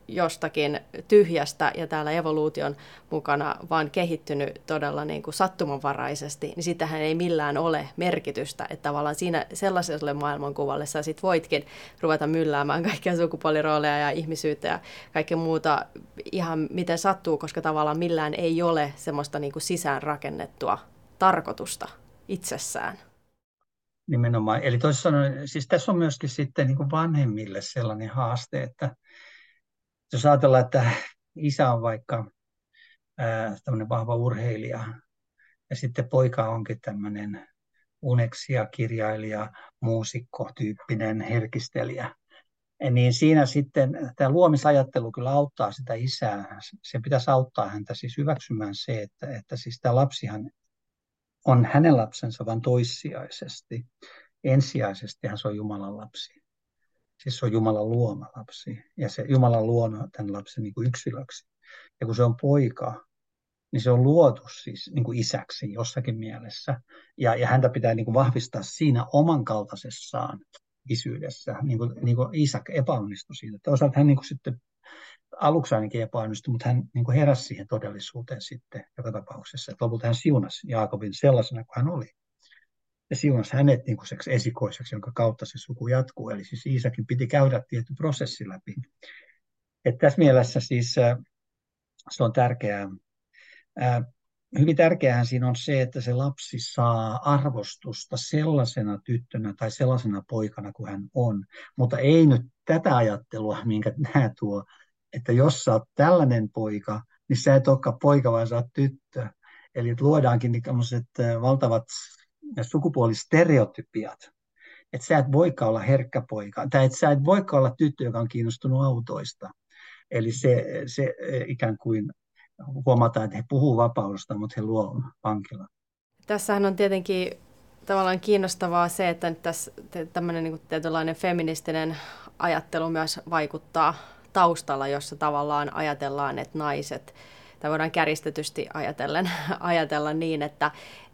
jostakin tyhjästä ja täällä evoluution mukana vaan kehittynyt todella niin kuin sattumanvaraisesti, niin sitähän ei millään ole merkitystä, että tavallaan siinä sellaiselle maailmankuvalle sä sit voitkin ruveta mylläämään kaikkia sukupuolirooleja ja ihmisyyttä ja kaikkea muuta ihan miten sattuu, koska tavallaan millään ei ole semmoista niin kuin sisäänrakennettua tarkoitusta itsessään. Nimenomaan. Eli toisin sanoen, siis tässä on myöskin sitten niin kuin vanhemmille sellainen haaste, että jos ajatellaan, että isä on vaikka tämmöinen vahva urheilija ja sitten poika onkin tämmöinen uneksia, kirjailija, muusikko, tyyppinen herkistelijä, niin siinä sitten tämä luomisajattelu kyllä auttaa sitä isää. Se pitäisi auttaa häntä siis hyväksymään se, että, että siis tämä lapsihan on hänen lapsensa vain toissijaisesti. Ensisijaisesti hän se on Jumalan lapsi. Siis se on Jumalan luoma lapsi ja se Jumalan luona tämän lapsen niin kuin yksilöksi. Ja kun se on poika, niin se on luotu siis niin kuin isäksi jossakin mielessä. Ja, ja häntä pitää niin kuin vahvistaa siinä oman kaltaisessaan isyydessä, niin kuin, niin kuin Isak epäonnistui siitä. Toisaalta hän niin kuin sitten aluksi ainakin epäonnistui, mutta hän niin kuin heräsi siihen todellisuuteen sitten joka tapauksessa. Että lopulta hän siunasi Jaakobin sellaisena kuin hän oli. Ja siunasi hänet niin kuin esikoiseksi, jonka kautta se suku jatkuu. Eli siis Iisakin piti käydä tietty prosessi läpi. Et tässä mielessä siis se on tärkeää. Hyvin tärkeää siinä on se, että se lapsi saa arvostusta sellaisena tyttönä tai sellaisena poikana kuin hän on, mutta ei nyt tätä ajattelua, minkä nämä tuo, että jos sä oot tällainen poika, niin sä et olekaan poika, vaan sä oot tyttö. Eli luodaankin niin valtavat sukupuolistereotypiat, että sä et voikaan olla herkkä poika, tai että sä et voikaan olla tyttö, joka on kiinnostunut autoista. Eli se, se ikään kuin huomataan, että he puhuu vapaudesta, mutta he luovat vankila. Tässähän on tietenkin tavallaan kiinnostavaa se, että nyt tässä tämmöinen niin tietynlainen feministinen ajattelu myös vaikuttaa taustalla, jossa tavallaan ajatellaan, että naiset, tai voidaan kärjistetysti ajatellen, ajatella niin, että,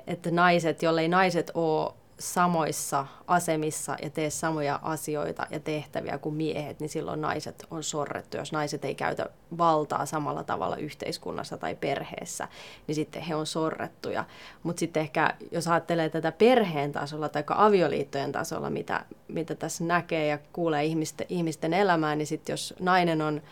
että naiset, jollei naiset ole samoissa asemissa ja tee samoja asioita ja tehtäviä kuin miehet, niin silloin naiset on sorrettu. Jos naiset ei käytä valtaa samalla tavalla yhteiskunnassa tai perheessä, niin sitten he on sorrettuja. Mutta sitten ehkä, jos ajattelee tätä perheen tasolla tai avioliittojen tasolla, mitä, mitä tässä näkee ja kuulee ihmisten, ihmisten elämää, niin sitten jos nainen on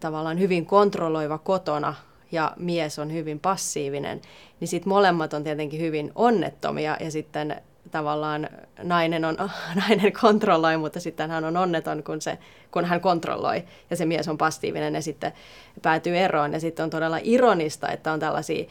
tavallaan hyvin kontrolloiva kotona ja mies on hyvin passiivinen, niin sitten molemmat on tietenkin hyvin onnettomia ja sitten tavallaan nainen, on, nainen kontrolloi, mutta sitten hän on onneton, kun, se, kun hän kontrolloi ja se mies on passiivinen ja sitten päätyy eroon. Ja sitten on todella ironista, että on tällaisia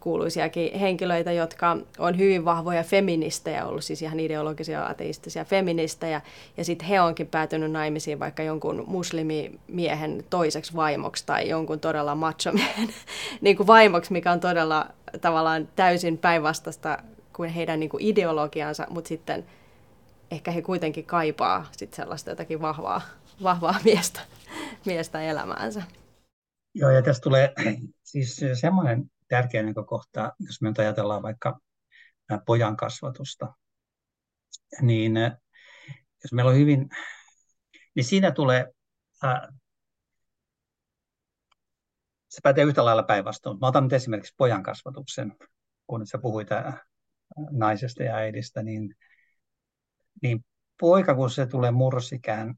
kuuluisiakin henkilöitä, jotka on hyvin vahvoja feministejä, ollut siis ihan ideologisia ateistisia feministejä, ja sitten he onkin päätynyt naimisiin vaikka jonkun muslimimiehen toiseksi vaimoksi tai jonkun todella machomiehen niin kuin vaimoksi, mikä on todella tavallaan täysin päinvastaista kuin heidän niin kuin ideologiansa, mutta sitten ehkä he kuitenkin kaipaa sit sellaista jotakin vahvaa, vahvaa miestä, miestä elämäänsä. Joo, ja tässä tulee siis semmoinen tärkeä näkökohta, jos me nyt ajatellaan vaikka pojan kasvatusta, niin jos meillä on hyvin, niin siinä tulee, se pätee yhtä lailla päinvastoin. Mä otan nyt esimerkiksi pojan kasvatuksen, kun sä puhuit naisesta ja äidistä, niin, niin poika, kun se tulee murrosikään,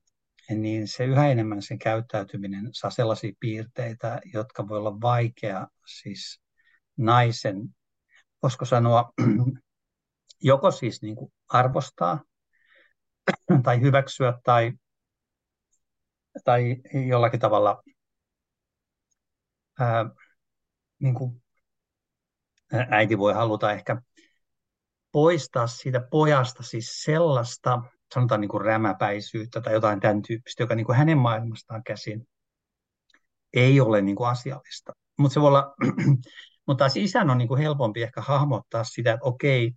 niin se yhä enemmän sen käyttäytyminen saa sellaisia piirteitä, jotka voi olla vaikea siis naisen, voisiko sanoa, joko siis niin kuin arvostaa tai hyväksyä tai, tai jollakin tavalla ää, niin kuin äiti voi haluta ehkä poistaa siitä pojasta siis sellaista, sanotaan niin kuin rämäpäisyyttä tai jotain tämän tyyppistä, joka niin kuin hänen maailmastaan käsin ei ole niin kuin asiallista. Mutta se voi olla, mutta taas isän on niin kuin helpompi ehkä hahmottaa sitä, että okei,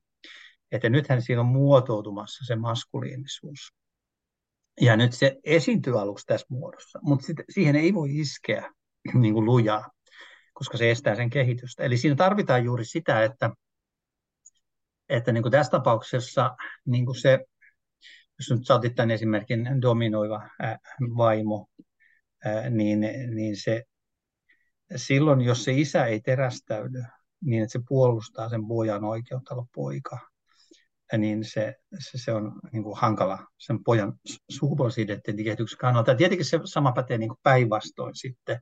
että nythän siinä on muotoutumassa se maskuliinisuus. Ja nyt se esiintyy aluksi tässä muodossa, mutta siihen ei voi iskeä niin kuin lujaa, koska se estää sen kehitystä. Eli siinä tarvitaan juuri sitä, että että niin kuin tässä tapauksessa niin kuin se, jos nyt saatit tämän esimerkin dominoiva vaimo, niin, niin se, silloin jos se isä ei terästäydy, niin että se puolustaa sen pojan oikeutta olla poika, niin se, se, se on niin kuin hankala sen pojan sukupuolisidentiteetin kannalta. Ja tietenkin se sama pätee niin päinvastoin sitten,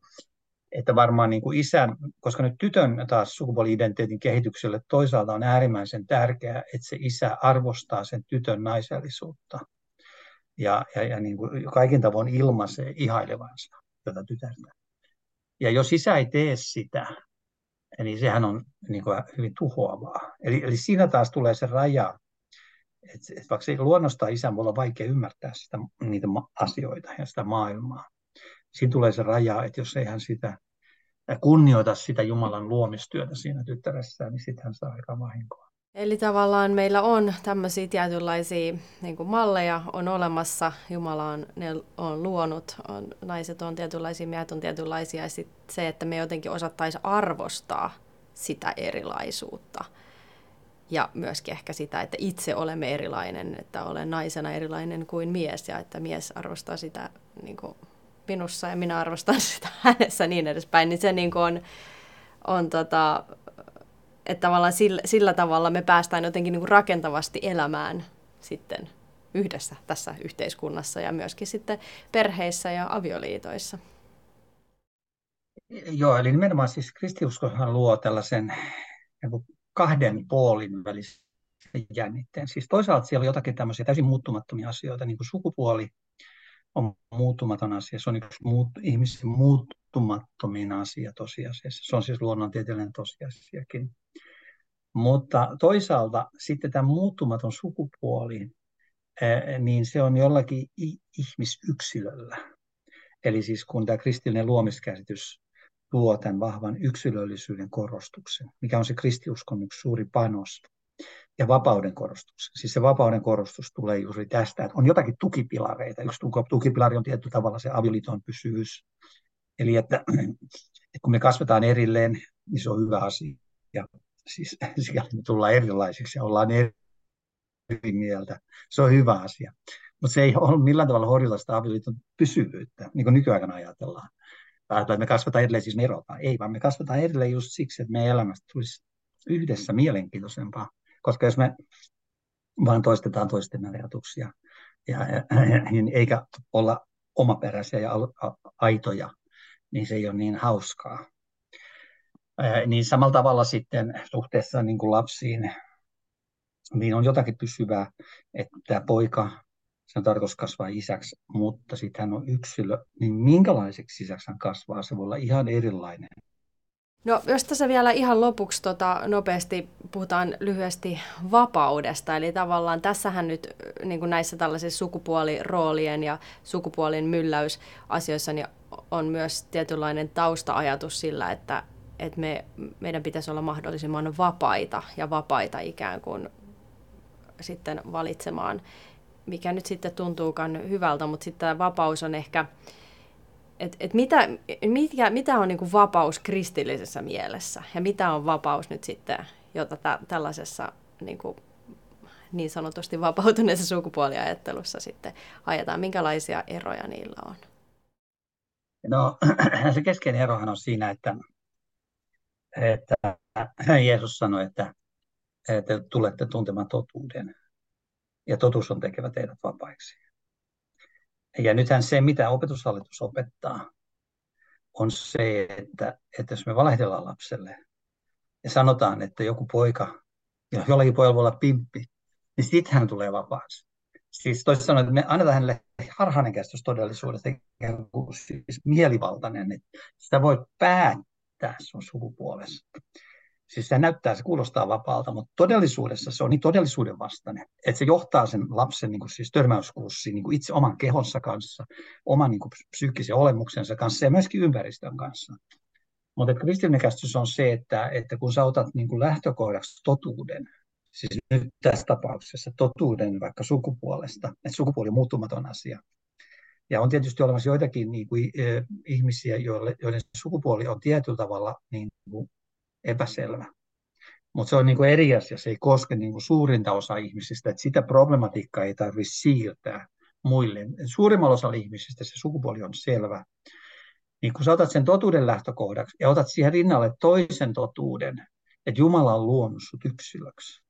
että varmaan niin kuin isän, koska nyt tytön taas sukupuoli-identiteetin kehitykselle toisaalta on äärimmäisen tärkeää, että se isä arvostaa sen tytön naisellisuutta ja, ja, ja niin kuin kaikin tavoin ilmaisee ihailevansa tätä tytärtä. Ja jos isä ei tee sitä, niin sehän on niin kuin hyvin tuhoavaa. Eli, eli siinä taas tulee se raja, että, että vaikka se luonnostaan isän voi olla vaikea ymmärtää sitä, niitä asioita ja sitä maailmaa, siinä tulee se raja, että jos ei hän sitä kunnioita sitä Jumalan luomistyötä siinä tyttäressään, niin sitten hän saa aika vahinkoa. Eli tavallaan meillä on tämmöisiä tietynlaisia niin kuin malleja on olemassa, Jumala on, ne on luonut, on, naiset on tietynlaisia, miehet on tietynlaisia, ja sit se, että me jotenkin osattaisi arvostaa sitä erilaisuutta. Ja myöskin ehkä sitä, että itse olemme erilainen, että olen naisena erilainen kuin mies, ja että mies arvostaa sitä niin kuin minussa ja minä arvostan sitä hänessä niin edespäin, niin se niin kuin on, on tota, että tavallaan sillä, sillä tavalla me päästään jotenkin niin kuin rakentavasti elämään sitten yhdessä tässä yhteiskunnassa ja myöskin sitten perheissä ja avioliitoissa. Joo, eli nimenomaan siis kristiuskohan luo tällaisen niin kahden puolin välisen jännitteen. Siis toisaalta siellä on jotakin tämmöisiä täysin muuttumattomia asioita, niin kuin sukupuoli on muuttumaton asia. Se on yksi muut, ihmisen muuttumattomin asia tosiasiassa. Se on siis luonnontieteellinen tosiasiakin. Mutta toisaalta sitten tämä muuttumaton sukupuoli, niin se on jollakin ihmisyksilöllä. Eli siis kun tämä kristillinen luomiskäsitys luo tämän vahvan yksilöllisyyden korostuksen, mikä on se kristiuskon yksi suuri panos, ja vapauden korostuksen. Siis se vapauden korostus tulee juuri tästä, että on jotakin tukipilareita. Yksi tukipilari on tietty tavalla se avioliiton pysyvyys. Eli että, että kun me kasvetaan erilleen, niin se on hyvä asia. Ja siis siellä me tullaan erilaisiksi ja ollaan eri mieltä. Se on hyvä asia. Mutta se ei ole millään tavalla horjella sitä avioliiton pysyvyyttä, niin kuin nykyaikana ajatellaan. Tai me kasvataan edelleen, siis me erotaan. Ei, vaan me kasvataan edelleen just siksi, että meidän elämästä tulisi yhdessä mielenkiintoisempaa. Koska jos me vaan toistetaan toisten ajatuksia, ja, ja, niin eikä olla omaperäisiä ja aitoja, niin se ei ole niin hauskaa. Ää, niin samalla tavalla sitten suhteessa niin kuin lapsiin, niin on jotakin pysyvää, että tämä poika, se on tarkoitus kasvaa isäksi, mutta sitten hän on yksilö, niin minkälaiseksi isäksi hän kasvaa, se voi olla ihan erilainen. No jos tässä vielä ihan lopuksi tota, nopeasti puhutaan lyhyesti vapaudesta, eli tavallaan tässähän nyt niin kuin näissä tällaisissa sukupuoliroolien ja sukupuolin mylläysasioissa niin on myös tietynlainen tausta-ajatus sillä, että, että me, meidän pitäisi olla mahdollisimman vapaita ja vapaita ikään kuin sitten valitsemaan, mikä nyt sitten tuntuukaan hyvältä, mutta sitten tämä vapaus on ehkä, että et mitä, mitkä, mitä on niinku vapaus kristillisessä mielessä ja mitä on vapaus nyt sitten, jota tä, tällaisessa niinku, niin sanotusti vapautuneessa sukupuoliajattelussa sitten ajetaan, minkälaisia eroja niillä on? No se keskeinen erohan on siinä, että, että Jeesus sanoi, että, että tulette tuntemaan totuuden ja totuus on tekevä teidät vapaiksi. Ja nythän se, mitä opetushallitus opettaa, on se, että, että jos me valehdellaan lapselle ja sanotaan, että joku poika, jollakin pojalla voi olla pimppi, niin sitten hän tulee vapaaksi. Siis toisin sanoen, että me annetaan hänelle harhainen käsitys todellisuudesta, siis mielivaltainen, että sitä voi päättää sun sukupuolesta. Siis se näyttää, se kuulostaa vapaalta, mutta todellisuudessa se on niin todellisuuden vastainen, että se johtaa sen lapsen niin kuin siis törmäyskurssiin niin kuin itse oman kehonsa kanssa, oman niin kuin psyykkisen olemuksensa kanssa ja myöskin ympäristön kanssa. Mutta kristillinen käsitys on se, että, että kun sä otat niin kuin lähtökohdaksi totuuden, siis nyt tässä tapauksessa totuuden vaikka sukupuolesta, että sukupuoli on muuttumaton asia, ja on tietysti olemassa joitakin niin kuin, eh, ihmisiä, joille, joiden sukupuoli on tietyllä tavalla niin kuin, epäselvä. Mutta se on niin kuin eri asia, se ei koske niin kuin suurinta osaa ihmisistä, että sitä problematiikkaa ei tarvitse siirtää muille. Suurimmalla osalla ihmisistä se sukupuoli on selvä. Niin kun sä otat sen totuuden lähtökohdaksi ja otat siihen rinnalle toisen totuuden, että Jumala on luonut sut yksilöksi.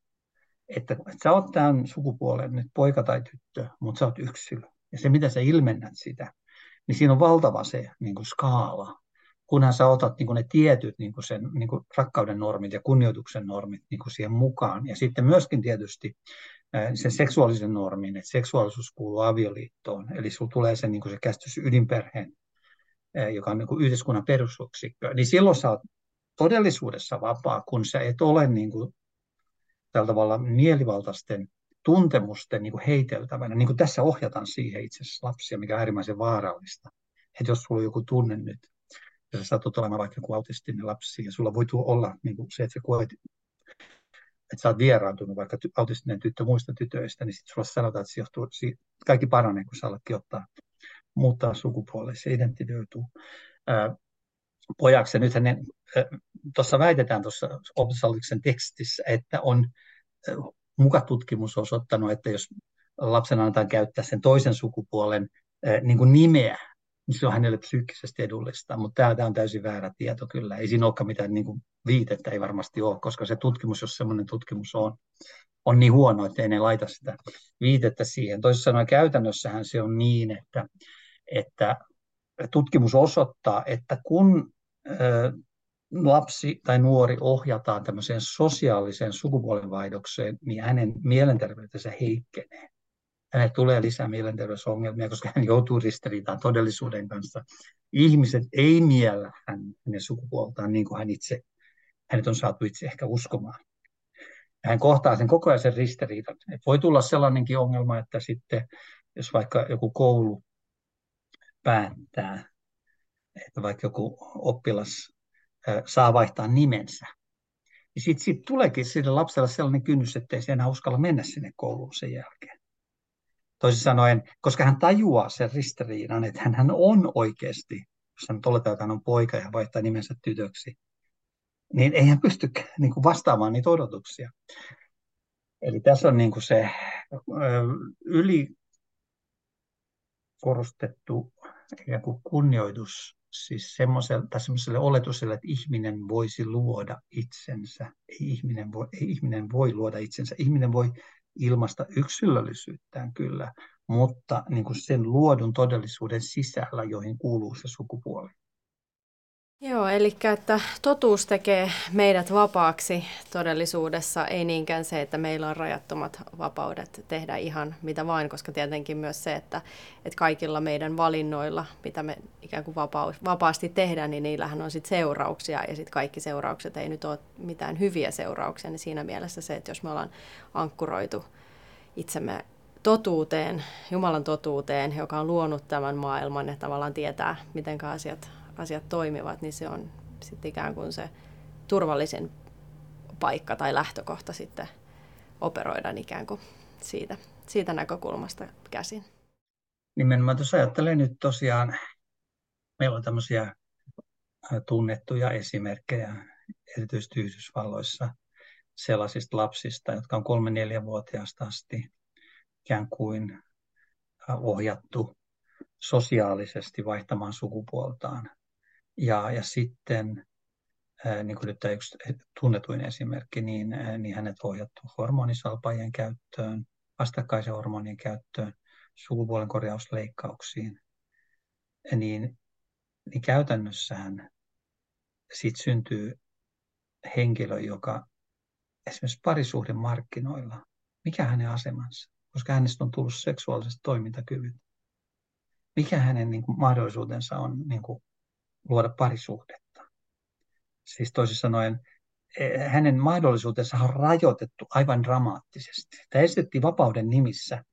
Että, että sä oot tämän sukupuolen nyt poika tai tyttö, mutta sä oot yksilö. Ja se, mitä sä ilmennät sitä, niin siinä on valtava se niin skaala kunhan sä otat niin kuin ne tietyt niin kuin sen niin kuin rakkauden normit ja kunnioituksen normit niin kuin siihen mukaan. Ja sitten myöskin tietysti sen seksuaalisen normin, että seksuaalisuus kuuluu avioliittoon. Eli sulla tulee se, niin kuin se käsitys ydinperheen, joka on niin kuin yhteiskunnan perusyksikkö. Niin silloin sä oot todellisuudessa vapaa, kun sä et ole niin kuin, tällä tavalla mielivaltaisten tuntemusten niin kuin heiteltävänä. Niin kuin tässä ohjataan siihen itse asiassa lapsia, mikä on äärimmäisen vaarallista. Että jos sulla on joku tunne nyt, ja sä satut olemaan vaikka joku autistinen lapsi, ja sulla voi olla niin kuin se, että sä koet, että sä oot vieraantunut vaikka autistinen tyttö muista tytöistä, niin sitten sulla sanotaan, että se johtuu, kaikki paranee, kun sä aletkin ottaa, muuttaa sukupuolelle, se identifioituu pojaksi. Ja nythän tuossa väitetään tuossa opetushallituksen tekstissä, että on muka tutkimus osoittanut, että jos lapsen annetaan käyttää sen toisen sukupuolen niin kuin nimeä niin se on hänelle psyykkisesti edullista. Mutta tämä, on täysin väärä tieto kyllä. Ei siinä olekaan mitään niin kuin viitettä, ei varmasti ole, koska se tutkimus, jos semmoinen tutkimus on, on niin huono, että ei ne laita sitä viitettä siihen. Toisin sanoen käytännössähän se on niin, että, että tutkimus osoittaa, että kun lapsi tai nuori ohjataan tämmöiseen sosiaaliseen sukupuolenvaihdokseen, niin hänen mielenterveytensä heikkenee. Hänelle tulee lisää mielenterveysongelmia, koska hän joutuu ristiriitaan todellisuuden kanssa. Ihmiset ei miellä hänen sukupuoltaan niin kuin hän itse, hänet on saatu itse ehkä uskomaan. Ja hän kohtaa sen koko ajan sen ristiriitan. Et voi tulla sellainenkin ongelma, että sitten jos vaikka joku koulu päättää, että vaikka joku oppilas saa vaihtaa nimensä. Ja sitten sit tuleekin sille lapselle sellainen kynnys, että ei se enää uskalla mennä sinne kouluun sen jälkeen. Toisin sanoen, koska hän tajuaa sen ristiriidan, että hän on oikeasti, jos hän hän on poika ja vaihtaa nimensä tytöksi, niin ei hän pysty niin kuin vastaamaan niitä odotuksia. Eli tässä on niin kuin se yli korostettu kunnioitus siis semmoiselle oletuselle, että ihminen voisi luoda itsensä. Ei ihminen voi, ei ihminen voi luoda itsensä. Ihminen voi ilmaista yksilöllisyyttään kyllä, mutta niin kuin sen luodun todellisuuden sisällä, joihin kuuluu se sukupuoli. Joo, eli että totuus tekee meidät vapaaksi todellisuudessa, ei niinkään se, että meillä on rajattomat vapaudet tehdä ihan mitä vain, koska tietenkin myös se, että, että kaikilla meidän valinnoilla, mitä me ikään kuin vapaus, vapaasti tehdään, niin niillähän on sitten seurauksia, ja sitten kaikki seuraukset ei nyt ole mitään hyviä seurauksia, niin siinä mielessä se, että jos me ollaan ankkuroitu itsemme totuuteen, Jumalan totuuteen, joka on luonut tämän maailman ja tavallaan tietää, miten asiat asiat toimivat, niin se on sitten ikään kuin se turvallisen paikka tai lähtökohta sitten operoida ikään kuin siitä, siitä näkökulmasta käsin. Nimenomaan tuossa ajattelen nyt tosiaan, meillä on tämmöisiä tunnettuja esimerkkejä, erityisesti Yhdysvalloissa, sellaisista lapsista, jotka on kolme-neljä-vuotiaasta asti ikään kuin ohjattu sosiaalisesti vaihtamaan sukupuoltaan ja, ja sitten, niin kuin nyt tämä yksi tunnetuin esimerkki, niin, niin hänet ohjattu hormonisalpajien käyttöön, vastakkaisen hormonien käyttöön, sukupuolen korjausleikkauksiin, niin, niin käytännössähän siitä syntyy henkilö, joka esimerkiksi parisuhden markkinoilla, mikä hänen asemansa, koska hänestä on tullut seksuaaliset toimintakyvyt, mikä hänen niin kuin, mahdollisuutensa on niin kuin, luoda parisuhdetta. Siis toisin sanoen, e, hänen mahdollisuutensa on rajoitettu aivan dramaattisesti. Tämä esitettiin vapauden nimissä,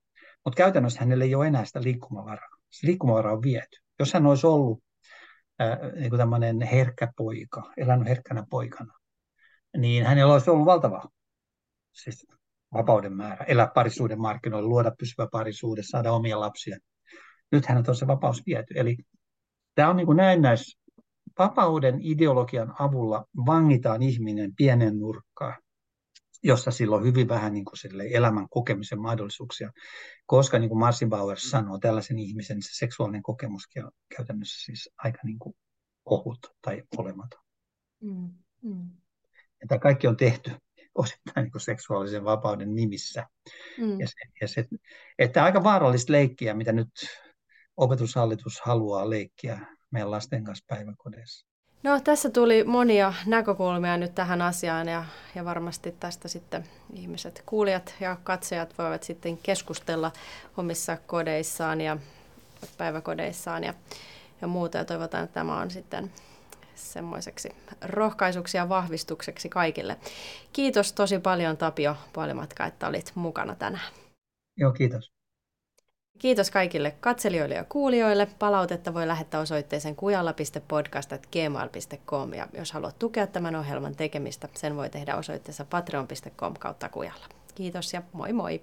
mutta käytännössä hänellä ei ole enää sitä liikkumavaraa. Se liikkumavara on viety. Jos hän olisi ollut äh, niin tämmöinen herkkä poika, elänyt herkkänä poikana, niin hänellä olisi ollut valtava siis vapauden määrä, elää parisuuden markkinoilla, luoda pysyvä parisuuden, saada omia lapsia. Nyt hän on se vapaus viety. Eli tämä on niin kuin näennäis vapauden ideologian avulla vangitaan ihminen pienen nurkkaan, jossa sillä on hyvin vähän niin kuin elämän kokemisen mahdollisuuksia, koska niin kuin Martin Bauer sanoo, tällaisen ihmisen se seksuaalinen kokemus on käytännössä siis aika niin kuin ohut tai olematon. Mm, mm. Ja tämä kaikki on tehty osittain niin kuin seksuaalisen vapauden nimissä. Mm. Ja se, ja se, että aika vaarallista leikkiä, mitä nyt opetushallitus haluaa leikkiä meidän lasten kanssa päiväkodeissa. No tässä tuli monia näkökulmia nyt tähän asiaan ja, ja varmasti tästä sitten ihmiset, kuulijat ja katsojat voivat sitten keskustella omissa kodeissaan ja päiväkodeissaan ja, ja muuta. Ja toivotaan, että tämä on sitten semmoiseksi rohkaisuksi ja vahvistukseksi kaikille. Kiitos tosi paljon Tapio Puolimatka, että olit mukana tänään. Joo, kiitos. Kiitos kaikille katselijoille ja kuulijoille. Palautetta voi lähettää osoitteeseen kujalla.podcast.gmail.com ja jos haluat tukea tämän ohjelman tekemistä, sen voi tehdä osoitteessa patreon.com kautta kujalla. Kiitos ja moi moi!